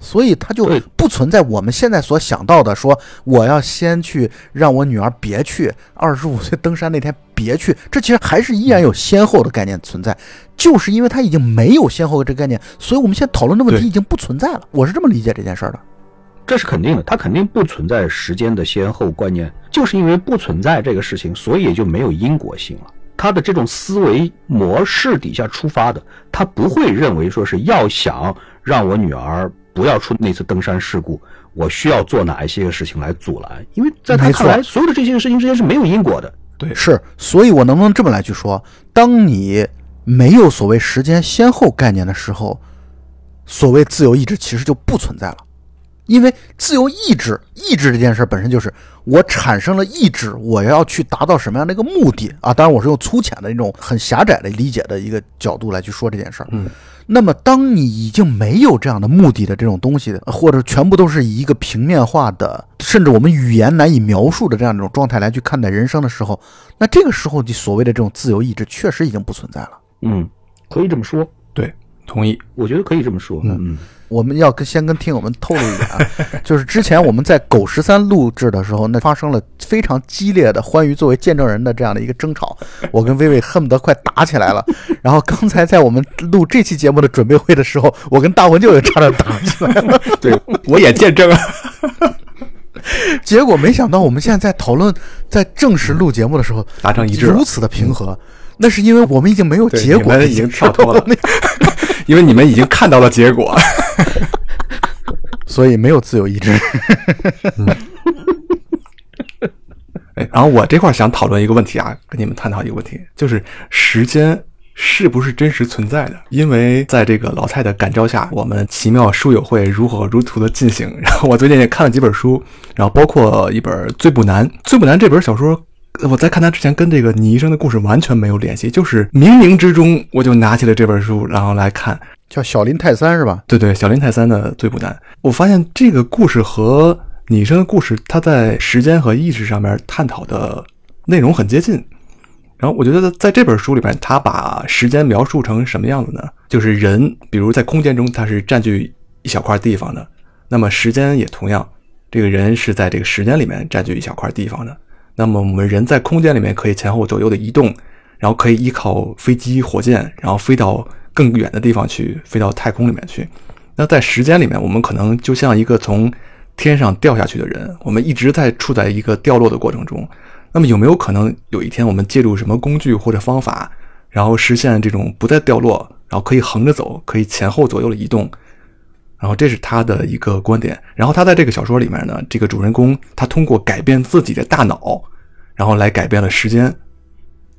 所以它就不存在我们现在所想到的，说我要先去让我女儿别去二十五岁登山那天别去，这其实还是依然有先后的概念存在，就是因为它已经没有先后的这个概念，所以我们现在讨论的问题已经不存在了。我是这么理解这件事儿的，这是肯定的，它肯定不存在时间的先后观念，就是因为不存在这个事情，所以也就没有因果性了。他的这种思维模式底下出发的，他不会认为说是要想让我女儿。不要出那次登山事故，我需要做哪一些个事情来阻拦？因为在他看来，所有的这些事情之间是没有因果的。对，是，所以我能不能这么来去说？当你没有所谓时间先后概念的时候，所谓自由意志其实就不存在了。因为自由意志，意志这件事本身就是我产生了意志，我要去达到什么样的一个目的啊？当然，我是用粗浅的一种很狭窄的理解的一个角度来去说这件事儿。嗯。那么，当你已经没有这样的目的的这种东西，或者全部都是以一个平面化的，甚至我们语言难以描述的这样一种状态来去看待人生的时候，那这个时候你所谓的这种自由意志确实已经不存在了。嗯，可以这么说。对，同意。我觉得可以这么说。嗯嗯。我们要跟先跟听友们透露一点啊，就是之前我们在狗十三录制的时候，那发生了非常激烈的欢愉作为见证人的这样的一个争吵，我跟薇薇恨不得快打起来了。然后刚才在我们录这期节目的准备会的时候，我跟大文就也差点打起来了。对，我也见证了。结果没想到我们现在在讨论，在正式录节目的时候达成一致，如此的平和。那是因为我们已经没有结果，已经跳脱了。因为你们已经看到了结果，所以没有自由意志。哎，然后我这块想讨论一个问题啊，跟你们探讨一个问题，就是时间是不是真实存在的？因为在这个老蔡的感召下，我们奇妙书友会如火如荼的进行。然后我最近也看了几本书，然后包括一本《最不难》。《最不难》这本小说。我在看他之前，跟这个你医生的故事完全没有联系，就是冥冥之中我就拿起了这本书，然后来看，叫小林泰三是吧？对对，小林泰三的最不难。我发现这个故事和你医生的故事，它在时间和意识上面探讨的内容很接近。然后我觉得在这本书里面，他把时间描述成什么样子呢？就是人，比如在空间中，它是占据一小块地方的，那么时间也同样，这个人是在这个时间里面占据一小块地方的。那么我们人在空间里面可以前后左右的移动，然后可以依靠飞机、火箭，然后飞到更远的地方去，飞到太空里面去。那在时间里面，我们可能就像一个从天上掉下去的人，我们一直在处在一个掉落的过程中。那么有没有可能有一天我们借助什么工具或者方法，然后实现这种不再掉落，然后可以横着走，可以前后左右的移动？然后这是他的一个观点。然后他在这个小说里面呢，这个主人公他通过改变自己的大脑，然后来改变了时间，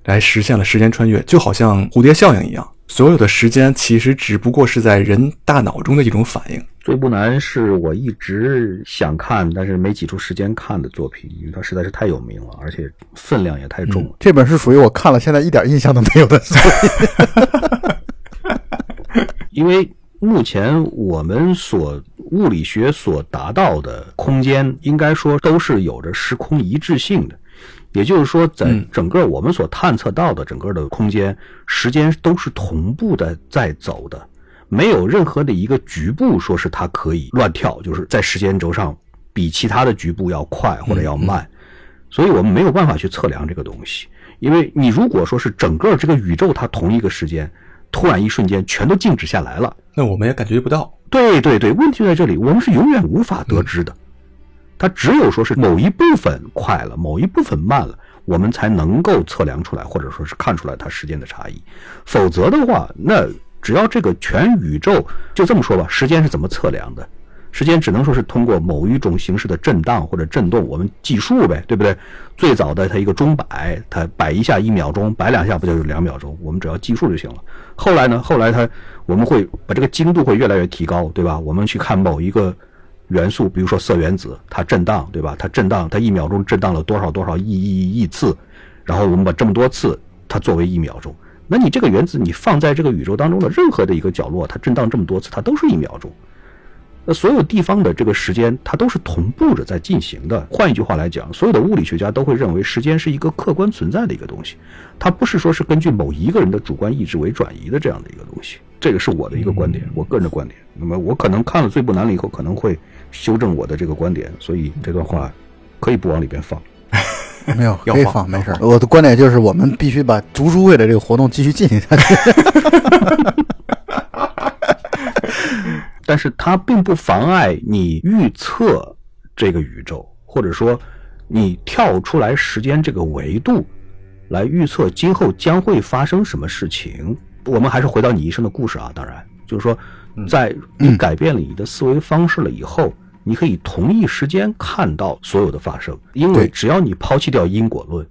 来实现了时间穿越，就好像蝴蝶效应一样。所有的时间其实只不过是在人大脑中的一种反应。最不难是我一直想看，但是没挤出时间看的作品，因为它实在是太有名了，而且分量也太重了。这本是属于我看了现在一点印象都没有的作品。因为目前我们所物理学所达到的空间，应该说都是有着时空一致性的。也就是说，在整个我们所探测到的整个的空间，时间都是同步的在走的，没有任何的一个局部说是它可以乱跳，就是在时间轴上比其他的局部要快或者要慢，所以我们没有办法去测量这个东西。因为你如果说是整个这个宇宙它同一个时间突然一瞬间全都静止下来了，那我们也感觉不到。对对对，问题就在这里，我们是永远无法得知的。它只有说是某一部分快了，某一部分慢了，我们才能够测量出来，或者说是看出来它时间的差异。否则的话，那只要这个全宇宙就这么说吧，时间是怎么测量的？时间只能说是通过某一种形式的震荡或者震动，我们计数呗，对不对？最早的它一个钟摆，它摆一下一秒钟，摆两下不就是两秒钟？我们只要计数就行了。后来呢？后来它我们会把这个精度会越来越提高，对吧？我们去看某一个。元素，比如说色原子，它震荡，对吧？它震荡，它一秒钟震荡了多少多少亿亿亿次，然后我们把这么多次，它作为一秒钟。那你这个原子，你放在这个宇宙当中的任何的一个角落，它震荡这么多次，它都是一秒钟。那所有地方的这个时间，它都是同步着在进行的。换一句话来讲，所有的物理学家都会认为，时间是一个客观存在的一个东西，它不是说是根据某一个人的主观意志为转移的这样的一个东西。这个是我的一个观点，我个人的观点。那么我可能看了《最不难》了以后，可能会。修正我的这个观点，所以这段话可以不往里边放，没有 可以放，没事。我的观点就是，我们必须把读书会的这个活动继续进行下去。但是它并不妨碍你预测这个宇宙，或者说你跳出来时间这个维度来预测今后将会发生什么事情。我们还是回到你一生的故事啊，当然就是说，在你改变了你的思维方式了以后。你可以同一时间看到所有的发生，因为只要你抛弃掉因果论，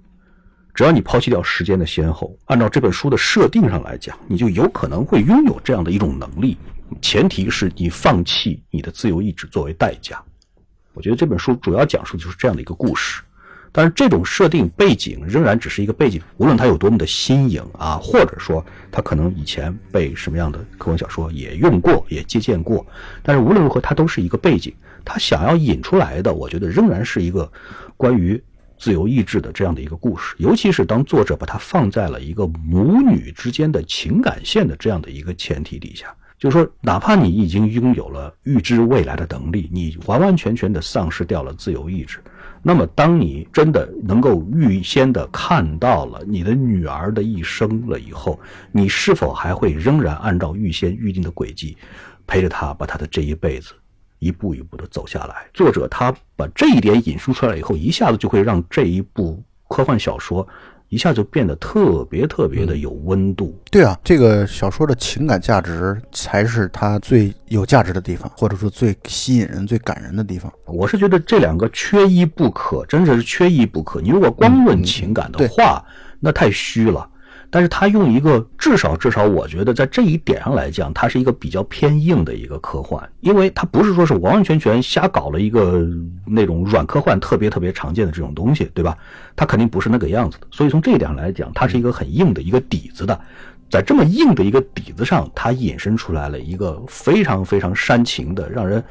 只要你抛弃掉时间的先后，按照这本书的设定上来讲，你就有可能会拥有这样的一种能力，前提是你放弃你的自由意志作为代价。我觉得这本书主要讲述就是这样的一个故事。但是这种设定背景仍然只是一个背景，无论它有多么的新颖啊，或者说它可能以前被什么样的科幻小说也用过、也借鉴过，但是无论如何，它都是一个背景。它想要引出来的，我觉得仍然是一个关于自由意志的这样的一个故事。尤其是当作者把它放在了一个母女之间的情感线的这样的一个前提底下，就是说，哪怕你已经拥有了预知未来的能力，你完完全全的丧失掉了自由意志。那么，当你真的能够预先的看到了你的女儿的一生了以后，你是否还会仍然按照预先预定的轨迹，陪着她把她的这一辈子一步一步的走下来？作者他把这一点引述出来以后，一下子就会让这一部科幻小说。一下就变得特别特别的有温度。对啊，这个小说的情感价值才是它最有价值的地方，或者说最吸引人、最感人的地方。我是觉得这两个缺一不可，真的是缺一不可。你如果光论情感的话，那太虚了。但是他用一个至少至少，我觉得在这一点上来讲，它是一个比较偏硬的一个科幻，因为它不是说是完完全全瞎搞了一个那种软科幻特别特别常见的这种东西，对吧？它肯定不是那个样子的。所以从这一点上来讲，它是一个很硬的一个底子的，在这么硬的一个底子上，它引申出来了一个非常非常煽情的，让人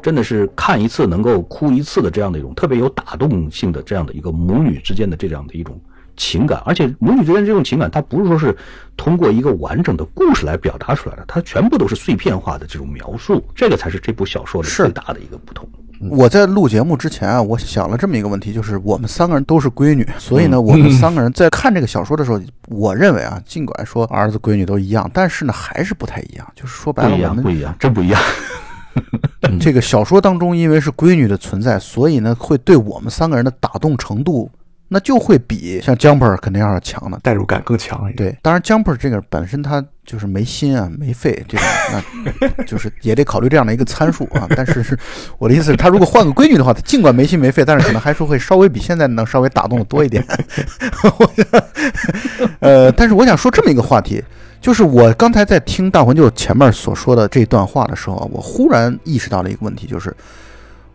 真的是看一次能够哭一次的这样的一种特别有打动性的这样的一个母女之间的这样的一种。情感，而且母女之间这种情感，它不是说是通过一个完整的故事来表达出来的，它全部都是碎片化的这种描述，这个才是这部小说的最大的一个不同。我在录节目之前啊，我想了这么一个问题，就是我们三个人都是闺女，所以呢，我们三个人 在看这个小说的时候，我认为啊，尽管说儿子闺女都一样，但是呢，还是不太一样。就是说白了，我们不一样，真不一样。这个 小说当中，因为是闺女的存在，所以呢，会对我们三个人的打动程度。那就会比像 Jumper 肯定要强的，代入感更强一点。对，当然 Jumper 这个本身它就是没心啊，没肺，这种 那就是也得考虑这样的一个参数啊。但是是我的意思是，他如果换个闺女的话，他尽管没心没肺，但是可能还是会稍微比现在能稍微打动的多一点。呃，但是我想说这么一个话题，就是我刚才在听大魂就前面所说的这段话的时候，我忽然意识到了一个问题，就是。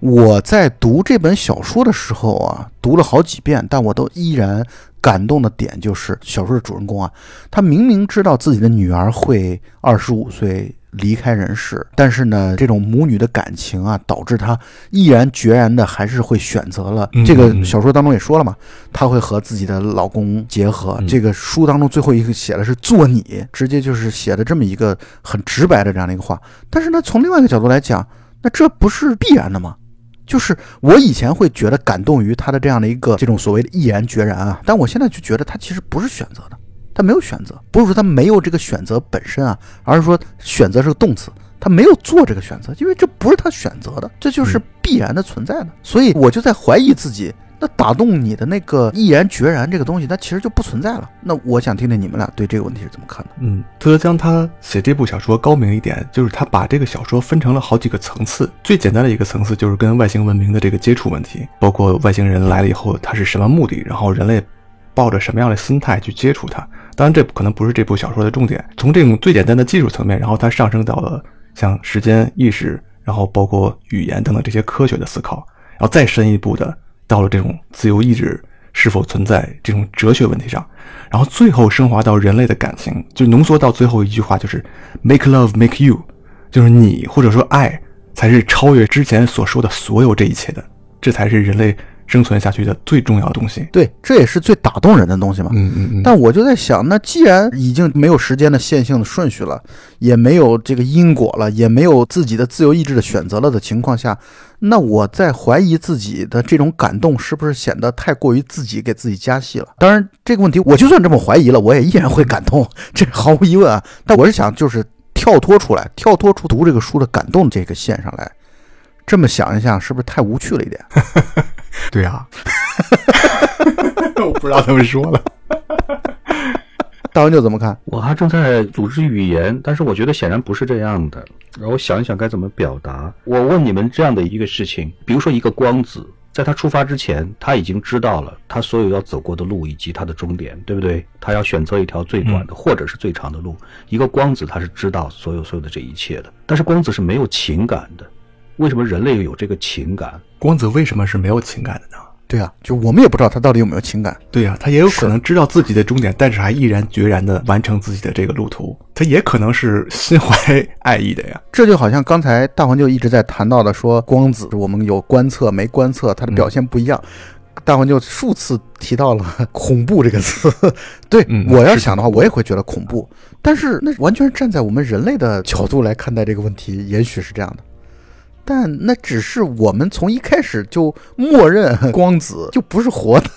我在读这本小说的时候啊，读了好几遍，但我都依然感动的点就是小说的主人公啊，他明明知道自己的女儿会二十五岁离开人世，但是呢，这种母女的感情啊，导致他毅然决然的还是会选择了这个小说当中也说了嘛，他会和自己的老公结合。这个书当中最后一个写的是做你，直接就是写的这么一个很直白的这样的一个话。但是呢，从另外一个角度来讲，那这不是必然的吗？就是我以前会觉得感动于他的这样的一个这种所谓的毅然决然啊，但我现在就觉得他其实不是选择的，他没有选择，不是说他没有这个选择本身啊，而是说选择是个动词，他没有做这个选择，因为这不是他选择的，这就是必然的存在的，所以我就在怀疑自己。那打动你的那个毅然决然这个东西，它其实就不存在了。那我想听听你们俩对这个问题是怎么看的？嗯，特德江他写这部小说高明一点，就是他把这个小说分成了好几个层次。最简单的一个层次就是跟外星文明的这个接触问题，包括外星人来了以后他是什么目的，然后人类抱着什么样的心态去接触他。当然，这可能不是这部小说的重点。从这种最简单的技术层面，然后它上升到了像时间、意识，然后包括语言等等这些科学的思考，然后再深一步的。到了这种自由意志是否存在这种哲学问题上，然后最后升华到人类的感情，就浓缩到最后一句话，就是 make love make you，就是你或者说爱才是超越之前所说的所有这一切的，这才是人类。生存下去的最重要的东西，对，这也是最打动人的东西嘛。嗯嗯嗯。但我就在想，那既然已经没有时间的线性的顺序了，也没有这个因果了，也没有自己的自由意志的选择了的情况下，那我在怀疑自己的这种感动是不是显得太过于自己给自己加戏了？当然，这个问题我就算这么怀疑了，我也依然会感动，这毫无疑问啊。但我是想，就是跳脱出来，跳脱出读这个书的感动这个线上来，这么想一想，是不是太无趣了一点？对呀，我不知道怎么说了。大文就怎么看？我还正在组织语言，但是我觉得显然不是这样的。让我想一想该怎么表达。我问你们这样的一个事情：比如说，一个光子在他出发之前，他已经知道了他所有要走过的路以及他的终点，对不对？他要选择一条最短的或者是最长的路。一个光子他是知道所有所有的这一切的，但是光子是没有情感的。为什么人类有这个情感？光子为什么是没有情感的呢？对啊，就我们也不知道他到底有没有情感。对呀，他也有可能知道自己的终点，但是还毅然决然的完成自己的这个路途。他也可能是心怀爱意的呀。这就好像刚才大黄就一直在谈到的，说光子我们有观测没观测，它的表现不一样。大黄就数次提到了恐怖这个词。对我要想的话，我也会觉得恐怖。但是那完全是站在我们人类的角度来看待这个问题，也许是这样的。但那只是我们从一开始就默认光子 就不是活的，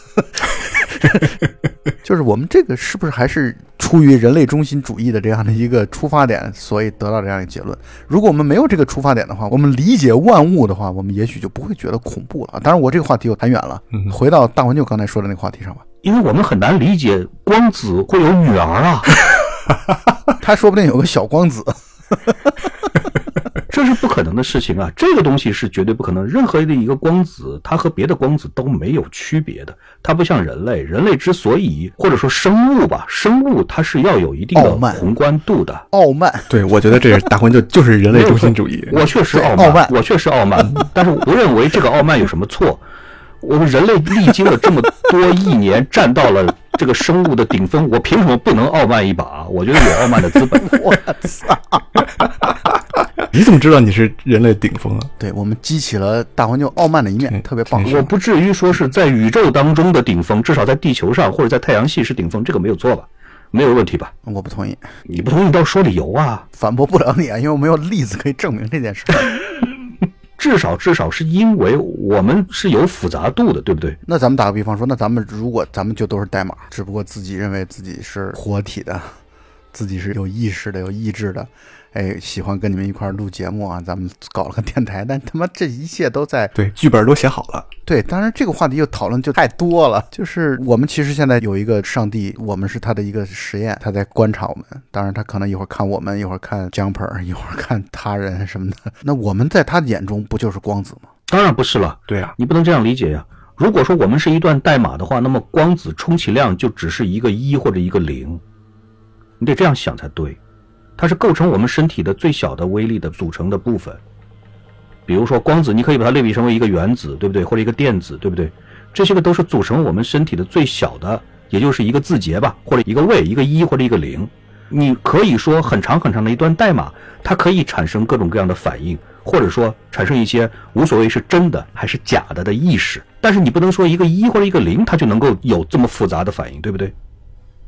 就是我们这个是不是还是出于人类中心主义的这样的一个出发点，所以得到这样一个结论？如果我们没有这个出发点的话，我们理解万物的话，我们也许就不会觉得恐怖了。当然，我这个话题又谈远了，回到大环就刚才说的那个话题上吧。因为我们很难理解光子会有女儿啊，他说不定有个小光子。这是不可能的事情啊！这个东西是绝对不可能。任何的一个光子，它和别的光子都没有区别的。它不像人类，人类之所以或者说生物吧，生物它是要有一定的宏观度的。傲慢，对我觉得这是大婚就就是人类中心主义。我确实傲慢，我确实傲慢，但是我不认为这个傲慢有什么错。我们人类历经了这么多亿年，站到了这个生物的顶峰，我凭什么不能傲慢一把？我觉得有傲慢的资本。我操！你怎么知道你是人类顶峰啊？对我们激起了大黄牛傲慢的一面，嗯特别棒。我不至于说是在宇宙当中的顶峰，至少在地球上或者在太阳系是顶峰，这个没有错吧？没有问题吧？我不同意，你不同意，你倒说理由啊！反驳不了你啊，因为我没有例子可以证明这件事。至少至少是因为我们是有复杂度的，对不对？那咱们打个比方说，那咱们如果咱们就都是代码，只不过自己认为自己是活体的，自己是有意识的、有意志的，哎，喜欢跟你们一块儿录节目啊，咱们搞了个电台，但他妈这一切都在对，剧本都写好了。对，当然这个话题又讨论就太多了。就是我们其实现在有一个上帝，我们是他的一个实验，他在观察我们。当然，他可能一会儿看我们，一会儿看 Jumper，一会儿看他人什么的。那我们在他眼中不就是光子吗？当然不是了，对啊，你不能这样理解呀。如果说我们是一段代码的话，那么光子充其量就只是一个一或者一个零，你得这样想才对。它是构成我们身体的最小的微粒的组成的部分。比如说光子，你可以把它类比成为一个原子，对不对？或者一个电子，对不对？这些个都是组成我们身体的最小的，也就是一个字节吧，或者一个位，一个一或者一个零。你可以说很长很长的一段代码，它可以产生各种各样的反应，或者说产生一些无所谓是真的还是假的的意识。但是你不能说一个一或者一个零，它就能够有这么复杂的反应，对不对？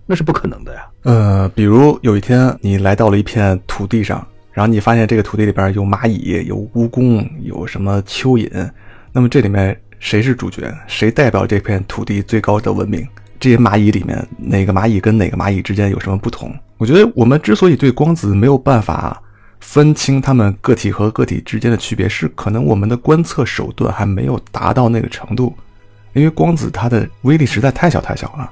那是不可能的呀。呃，比如有一天你来到了一片土地上，然后你发现这个土地里边有蚂蚁、有蜈蚣、有什么蚯蚓，那么这里面谁是主角？谁代表这片土地最高的文明？这些蚂蚁里面哪个蚂蚁跟哪个蚂蚁之间有什么不同？我觉得我们之所以对光子没有办法分清它们个体和个体之间的区别，是可能我们的观测手段还没有达到那个程度，因为光子它的威力实在太小太小了。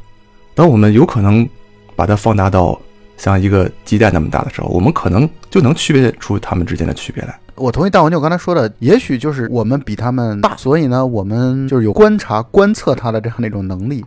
当我们有可能把它放大到像一个鸡蛋那么大的时候，我们可能就能区别出它们之间的区别来。我同意大黄牛刚才说的，也许就是我们比他们大，所以呢，我们就是有观察、观测它的这样的一种能力，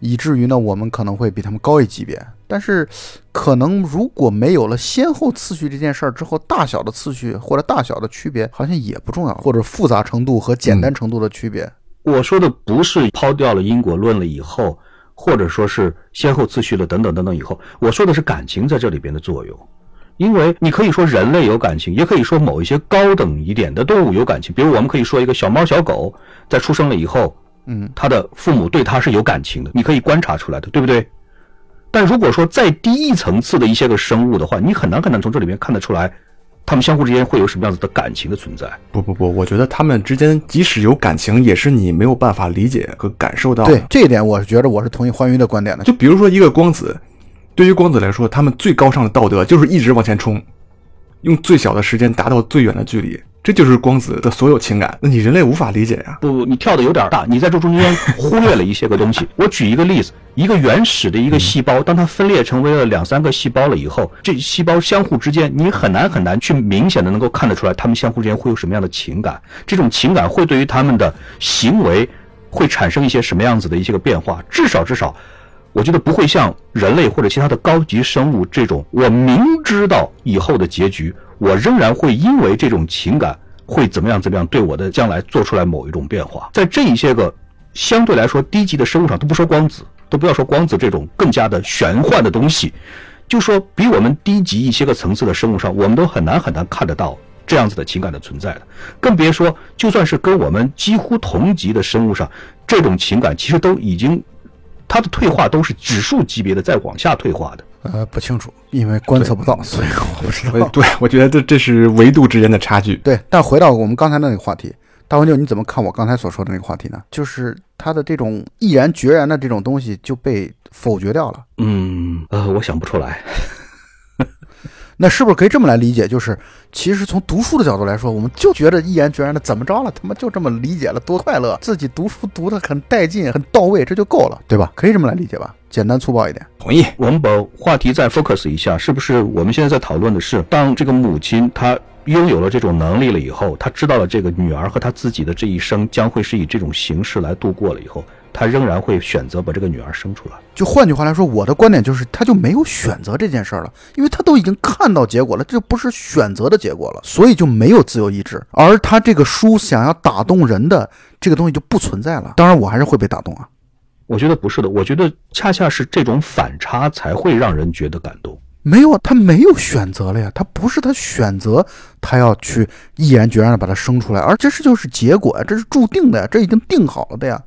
以至于呢，我们可能会比他们高一级别。但是，可能如果没有了先后次序这件事儿之后，大小的次序或者大小的区别好像也不重要，或者复杂程度和简单程度的区别。我说的不是抛掉了因果论了以后，或者说是先后次序了等等等等以后，我说的是感情在这里边的作用。因为你可以说人类有感情，也可以说某一些高等一点的动物有感情。比如我们可以说一个小猫、小狗在出生了以后，嗯，它的父母对它是有感情的，你可以观察出来的，对不对？但如果说再低一层次的一些个生物的话，你很难很难从这里面看得出来，它们相互之间会有什么样子的感情的存在。不不不，我觉得他们之间即使有感情，也是你没有办法理解和感受到的。对这一点，我是觉得我是同意欢愉的观点的。就比如说一个光子，对于光子来说，他们最高尚的道德就是一直往前冲，用最小的时间达到最远的距离，这就是光子的所有情感。那你人类无法理解呀、不，你跳的有点大，你在这中间忽略了一些个东西。我举一个例子，一个原始的一个细胞，当它分裂成为了两三个细胞了以后，这细胞相互之间，你很难很难去明显的能够看得出来，它们相互之间会有什么样的情感。这种情感会对于他们的行为会产生一些什么样子的一些个变化。至少至少，我觉得不会像人类或者其他的高级生物这种，我明知道以后的结局，我仍然会因为这种情感会怎么样怎么样，对我的将来做出来某一种变化。在这一些个相对来说低级的生物上，都不说光子，都不要说光子这种更加的玄幻的东西，就说比我们低级一些个层次的生物上，我们都很难很难看得到这样子的情感的存在的，更别说就算是跟我们几乎同级的生物上，这种情感其实都已经它的退化都是指数级别的在往下退化的。呃，不清楚，因为观测不到，所以我不知道。呃 对，我觉得这这是维度之间的差距。对，但回到我们刚才那个话题，大黄牛，你怎么看我刚才所说的那个话题呢？就是他的这种毅然决然的这种东西就被否决掉了。嗯，呃，我想不出来。那是不是可以这么来理解？就是其实从读书的角度来说，我们就觉得毅然决然的怎么着了，他妈就这么理解了，多快乐！自己读书读得很带劲、很到位，这就够了，对吧？可以这么来理解吧？简单粗暴一点。同意。我们把话题再 focus 一下，是不是我们现在在讨论的是，当这个母亲她拥有了这种能力了以后，她知道了这个女儿和她自己的这一生将会是以这种形式来度过了以后，她仍然会选择把这个女儿生出来。就换句话来说，我的观点就是，他就没有选择这件事儿了，因为他都已经看到结果了，这就不是选择的结果了，所以就没有自由意志。而他这个书想要打动人的这个东西就不存在了。当然，我还是会被打动啊。我觉得不是的，我觉得恰恰是这种反差才会让人觉得感动。没有，他没有选择了呀，他不是他选择，他要去毅然决然的把他生出来，而这是就是结果呀，这是注定的呀，这已经定好了的呀，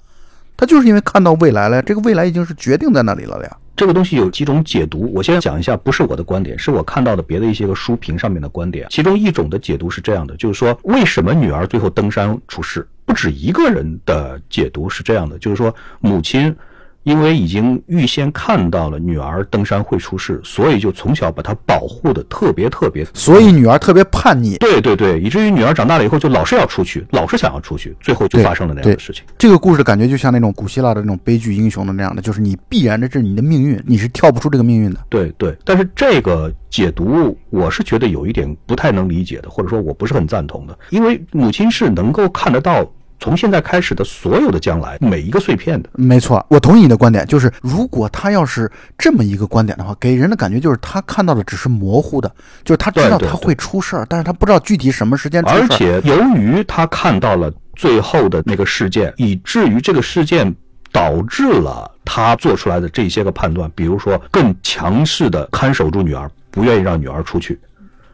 他就是因为看到未来了，这个未来已经是决定在那里了呀。这个东西有几种解读，我先讲一下，不是我的观点，是我看到的别的一些个书评上面的观点。其中一种的解读是这样的，就是说为什么女儿最后登山出事，不止一个人的解读是这样的，就是说母亲。因为已经预先看到了女儿登山会出事，所以就从小把她保护的特别特别，所以女儿特别叛逆。对对对，以至于女儿长大了以后就老是要出去，老是想要出去，最后就发生了那样的事情。这个故事感觉就像那种古希腊的那种悲剧英雄的那样的，就是你必然的这是你的命运，你是跳不出这个命运的。对对，但是这个解读我是觉得有一点不太能理解的，或者说我不是很赞同的，因为母亲是能够看得到。从现在开始的所有的将来，每一个碎片的，没错，我同意你的观点。就是如果他要是这么一个观点的话，给人的感觉就是他看到的只是模糊的，就是他知道他会出事儿，但是他不知道具体什么时间出事而且由于他看到了最后的那个事件，以至于这个事件导致了他做出来的这些个判断，比如说更强势的看守住女儿，不愿意让女儿出去。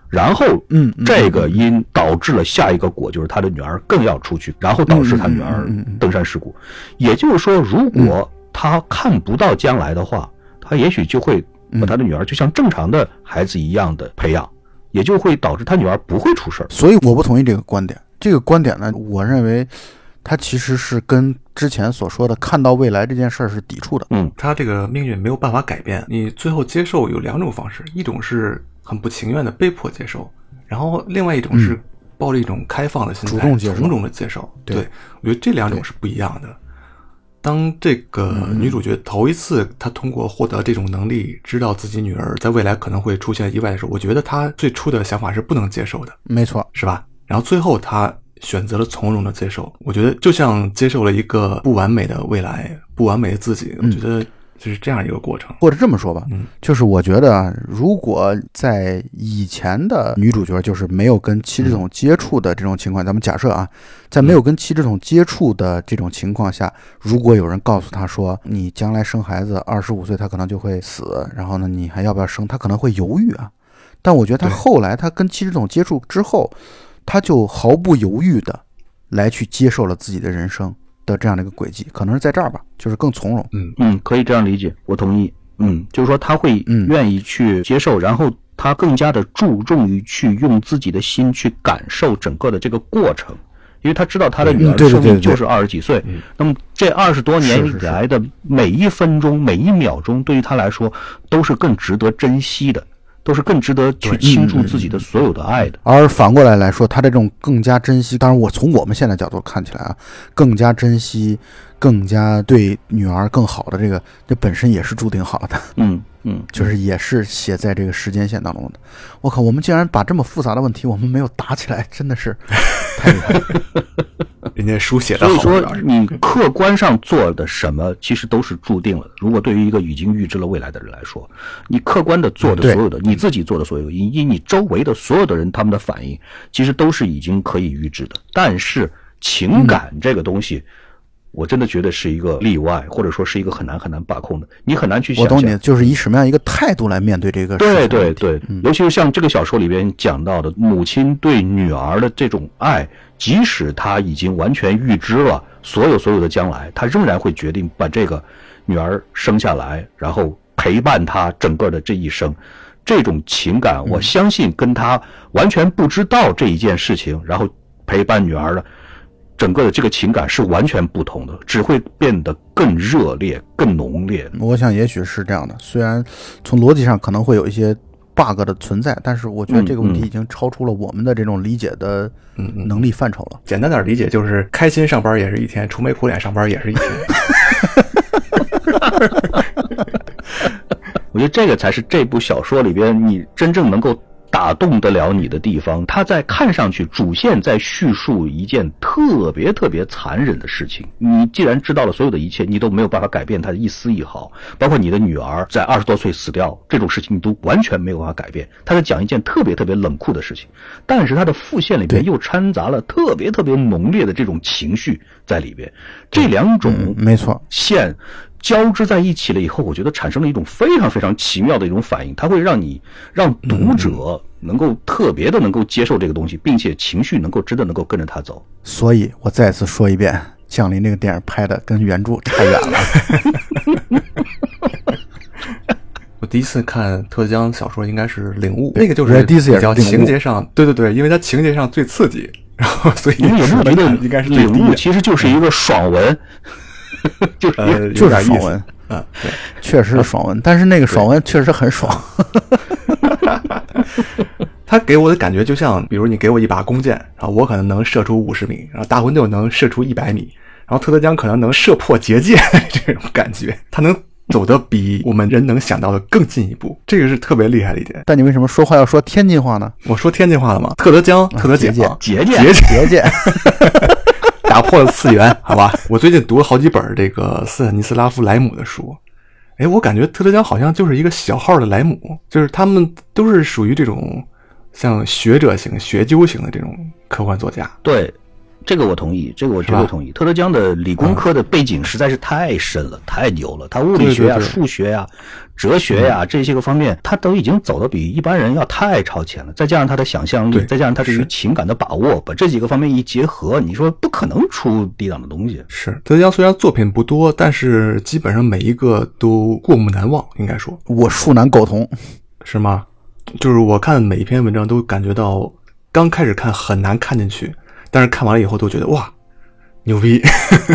然后，嗯，这个因导致了下一个果，就是他的女儿更要出去，然后导致他女儿登山事故。也就是说，如果他看不到将来的话，他也许就会把他的女儿就像正常的孩子一样的培养，也就会导致他女儿不会出事儿。所以我不同意这个观点。这个观点呢，我认为，他其实是跟之前所说的看到未来这件事儿是抵触的。嗯，他这个命运没有办法改变，你最后接受有两种方式，一种是。很不情愿的被迫接受，然后另外一种是抱着一种开放的心态，主动接受，从容的接受。对，我觉得这两种是不一样的。当这个女主角头一次她通过获得这种能力，知道自己女儿在未来可能会出现意外的时候，我觉得她最初的想法是不能接受的，没错，是吧？然后最后她选择了从容的接受，我觉得就像接受了一个不完美的未来，不完美的自己，我觉得。就是这样一个过程，或者这么说吧，嗯，就是我觉得啊，如果在以前的女主角就是没有跟七只桶接触的这种情况，咱们假设啊，在没有跟七只桶接触的这种情况下，如果有人告诉她说，你将来生孩子，二十五岁她可能就会死，然后呢，你还要不要生？她可能会犹豫啊。但我觉得她后来，她跟七只桶接触之后，她就毫不犹豫的来去接受了自己的人生。的这样的一个轨迹，可能是在这儿吧，就是更从容。嗯嗯，可以这样理解，我同意。嗯，就是说他会愿意去接受，然后他更加的注重于去用自己的心去感受整个的这个过程，因为他知道他的女儿生命就是二十几岁。那么这二十多年以来的每一分钟、每一秒钟，对于他来说都是更值得珍惜的。都是更值得去倾注自己的所有的爱的，而反过来来说，他这种更加珍惜。当然，我从我们现在角度看起来啊，更加珍惜，更加对女儿更好的这个，这本身也是注定好的。嗯嗯，就是也是写在这个时间线当中的。我靠，我们竟然把这么复杂的问题，我们没有答起来，真的是 太厉害了。人家书写的好，所以说你客观上做的什么，其实都是注定了。如果对于一个已经预知了未来的人来说，你客观的做的所有的，你自己做的所有，以及你周围的所有的人他们的反应，其实都是已经可以预知的。但是情感这个东西。我真的觉得是一个例外，或者说是一个很难很难把控的，你很难去想。我懂你，就是以什么样一个态度来面对这个。对对对，尤其是像这个小说里边讲到的，母亲对女儿的这种爱，即使她已经完全预知了所有所有的将来，她仍然会决定把这个女儿生下来，然后陪伴她整个的这一生。这种情感，我相信跟她完全不知道这一件事情，然后陪伴女儿的。整个的这个情感是完全不同的，只会变得更热烈、更浓烈。我想也许是这样的，虽然从逻辑上可能会有一些 bug 的存在，但是我觉得这个问题已经超出了我们的这种理解的能力范畴了。简单点理解就是，开心上班也是一天，愁眉苦脸上班也是一天。我觉得这个才是这部小说里边你真正能够。打动得了你的地方，他在看上去主线在叙述一件特别特别残忍的事情。你既然知道了所有的一切，你都没有办法改变他的一丝一毫，包括你的女儿在二十多岁死掉这种事情，你都完全没有办法改变。他在讲一件特别特别冷酷的事情，但是他的副线里边又掺杂了特别特别浓烈的这种情绪在里边。这两种没错线交织在一起了以后，我觉得产生了一种非常非常奇妙的一种反应，它会让你让读者能够特别的能够接受这个东西，并且情绪能够真的能够跟着它走。所以我再次说一遍，《降临》这个电影拍的跟原著差远了。我第一次看特德江小说应该是《领悟》，那个就是第一次也是比较情节上，对对对，因为它情节上最刺激，然后所以因为有没有觉得 应该是领悟。其实就是一个爽文，就是呃，就是爽文，啊，对，确实是爽文，但是那个爽文确实很爽。他给我的感觉就像，比如你给我一把弓箭，然后我可能能射出五十米，然后大魂斗能射出一百米，然后特德江可能能射破结界 这种感觉，他能走得比我们人能想到的更进一步，这个是特别厉害的一点。但你为什么说话要说天津话呢？我说天津话了吗？特德江，特德结界江，节俭节俭别介，打破了次元，好吧？我最近读了好几本这个斯坦尼斯拉夫莱姆的书，哎，我感觉特德江好像就是一个小号的莱姆，就是他们都是属于这种像学者型、学究型的这种科幻作家。对，这个我同意，这个我绝对同意。特德江的理工科的背景实在是太深了，太牛了。他物理学呀、对对对数学呀、哲学呀这些个方面，他都已经走的比一般人要太超前了。再加上他的想象力，再加上他对于情感的把握，把这几个方面一结合，你说不可能出低档的东西。是特德江虽然作品不多，但是基本上每一个都过目难忘，应该说我恕难苟同。是吗？就是我看每一篇文章都感觉到，刚开始看很难看进去，但是看完了以后都觉得哇，牛逼！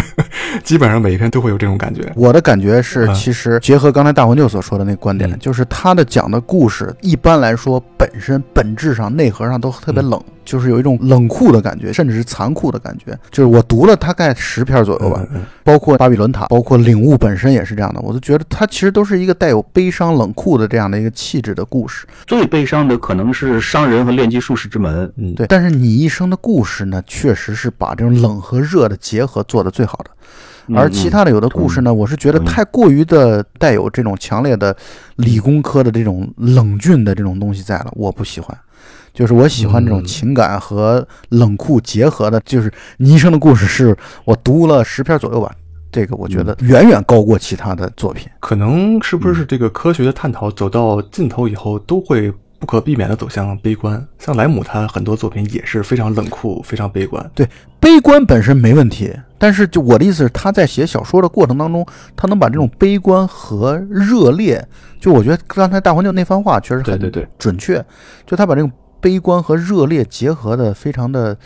基本上每一篇都会有这种感觉。我的感觉是，嗯其实结合刚才大黄舅所说的那个观点，嗯就是他的讲的故事，一般来说本身本质上内核上都特别冷，嗯就是有一种冷酷的感觉，甚至是残酷的感觉。就是我读了大概十篇左右吧，包括巴比伦塔，包括领悟本身也是这样的，我都觉得它其实都是一个带有悲伤冷酷的这样的一个气质的故事。最悲伤的可能是商人和炼金术士之门。嗯，对，但是你一生的故事呢，确实是把这种冷和热的结合做得最好的。而其他的有的故事呢，我是觉得太过于的带有这种强烈的理工科的这种冷峻的这种东西在了，我不喜欢。就是我喜欢这种嗯情感和冷酷结合的，就是倪生的故事是我读了十篇左右吧，这个我觉得远远高过其他的作品。可能是不是这个科学的探讨走到尽头以后，都会不可避免的走向悲观？像莱姆他很多作品也是非常冷酷、非常悲观。对悲观本身没问题，但是就我的意思是，他在写小说的过程当中，他能把这种悲观和热烈，就我觉得刚才大黄牛那番话确实很对对对，准确，就他把这种悲观和热烈结合的非常的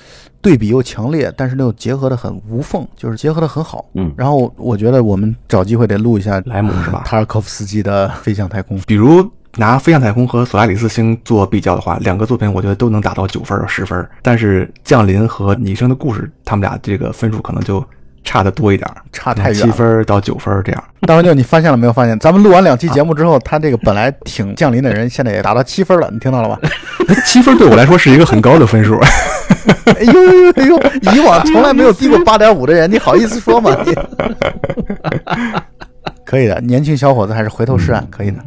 对比又强烈，但是又结合的很无缝，就是结合的很好。嗯然后我觉得我们找机会得录一下莱姆是吧？塔尔科夫斯基的《飞向太空》。比如拿《飞向太空》和《索拉里斯星》做比较的话，两个作品我觉得都能达到九分、十分，但是《降临》和《拟声的故事》，他们俩这个分数可能就差的多一点，差太远七。分到九分这样。大文舅，你发现了没有？发现咱们录完两期节目之后，他这个本来挺降临的人，现在也达到七分了，你听到了吧？七分对我来说是一个很高的分数。哎呦呦哎呦！以往从来没有低过八点五的人，你好意思说吗？你 可以的，年轻小伙子还是回头是岸，可以的。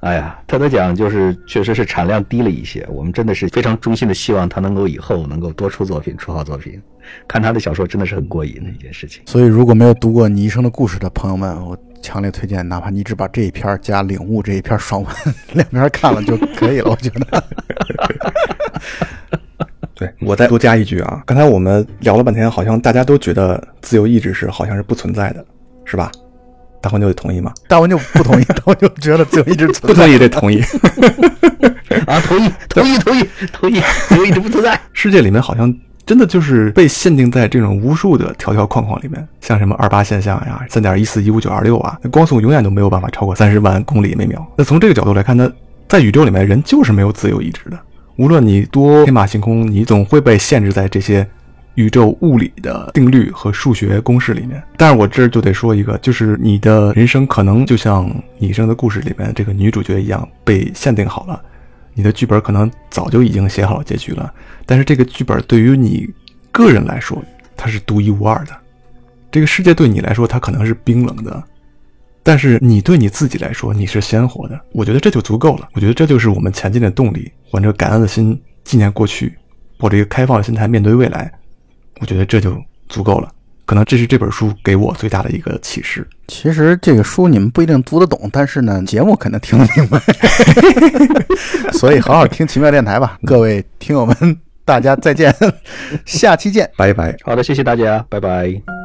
哎呀，特德奖就是确实是产量低了一些，我们真的是非常衷心的希望他能够以后能够多出作品，出好作品。看他的小说真的是很过瘾的一件事情。所以，如果没有读过《你一生的故事》的朋友们，我强烈推荐，哪怕你只把这一篇加领悟这一篇爽文 两篇看了就可以了。我觉得，对我再多加一句啊，刚才我们聊了半天，好像大家都觉得自由意志是好像是不存在的，是吧？大黄牛同意吗？大文就不同意，大文就觉得自由意志不存在。同意得同意。啊，同意，同意，同意，同意，自由意，志不存在。世界里面好像真的就是被限定在这种无数的条条框框里面，像什么二八现象呀、三点一四一五九二六啊，那光速永远都没有办法超过三十万公里每秒。那从这个角度来看，那在宇宙里面人就是没有自由意志的，无论你多天马行空，你总会被限制在这些。宇宙物理的定律和数学公式里面，但是我这儿就得说一个，就是你的人生可能就像《你生的故事》里面这个女主角一样，被限定好了，你的剧本可能早就已经写好了结局了，但是这个剧本对于你个人来说，它是独一无二的。这个世界对你来说，它可能是冰冷的，但是你对你自己来说，你是鲜活的。我觉得这就足够了。我觉得这就是我们前进的动力。怀着感恩的心纪念过去，抱着一个开放的心态面对未来，我觉得这就足够了。可能这是这本书给我最大的一个启示。其实这个书你们不一定读得懂，但是呢，节目肯定听得明白。所以好好听奇妙电台吧，各位听友们，大家再见，下期见。拜拜。好的，谢谢大家，拜拜。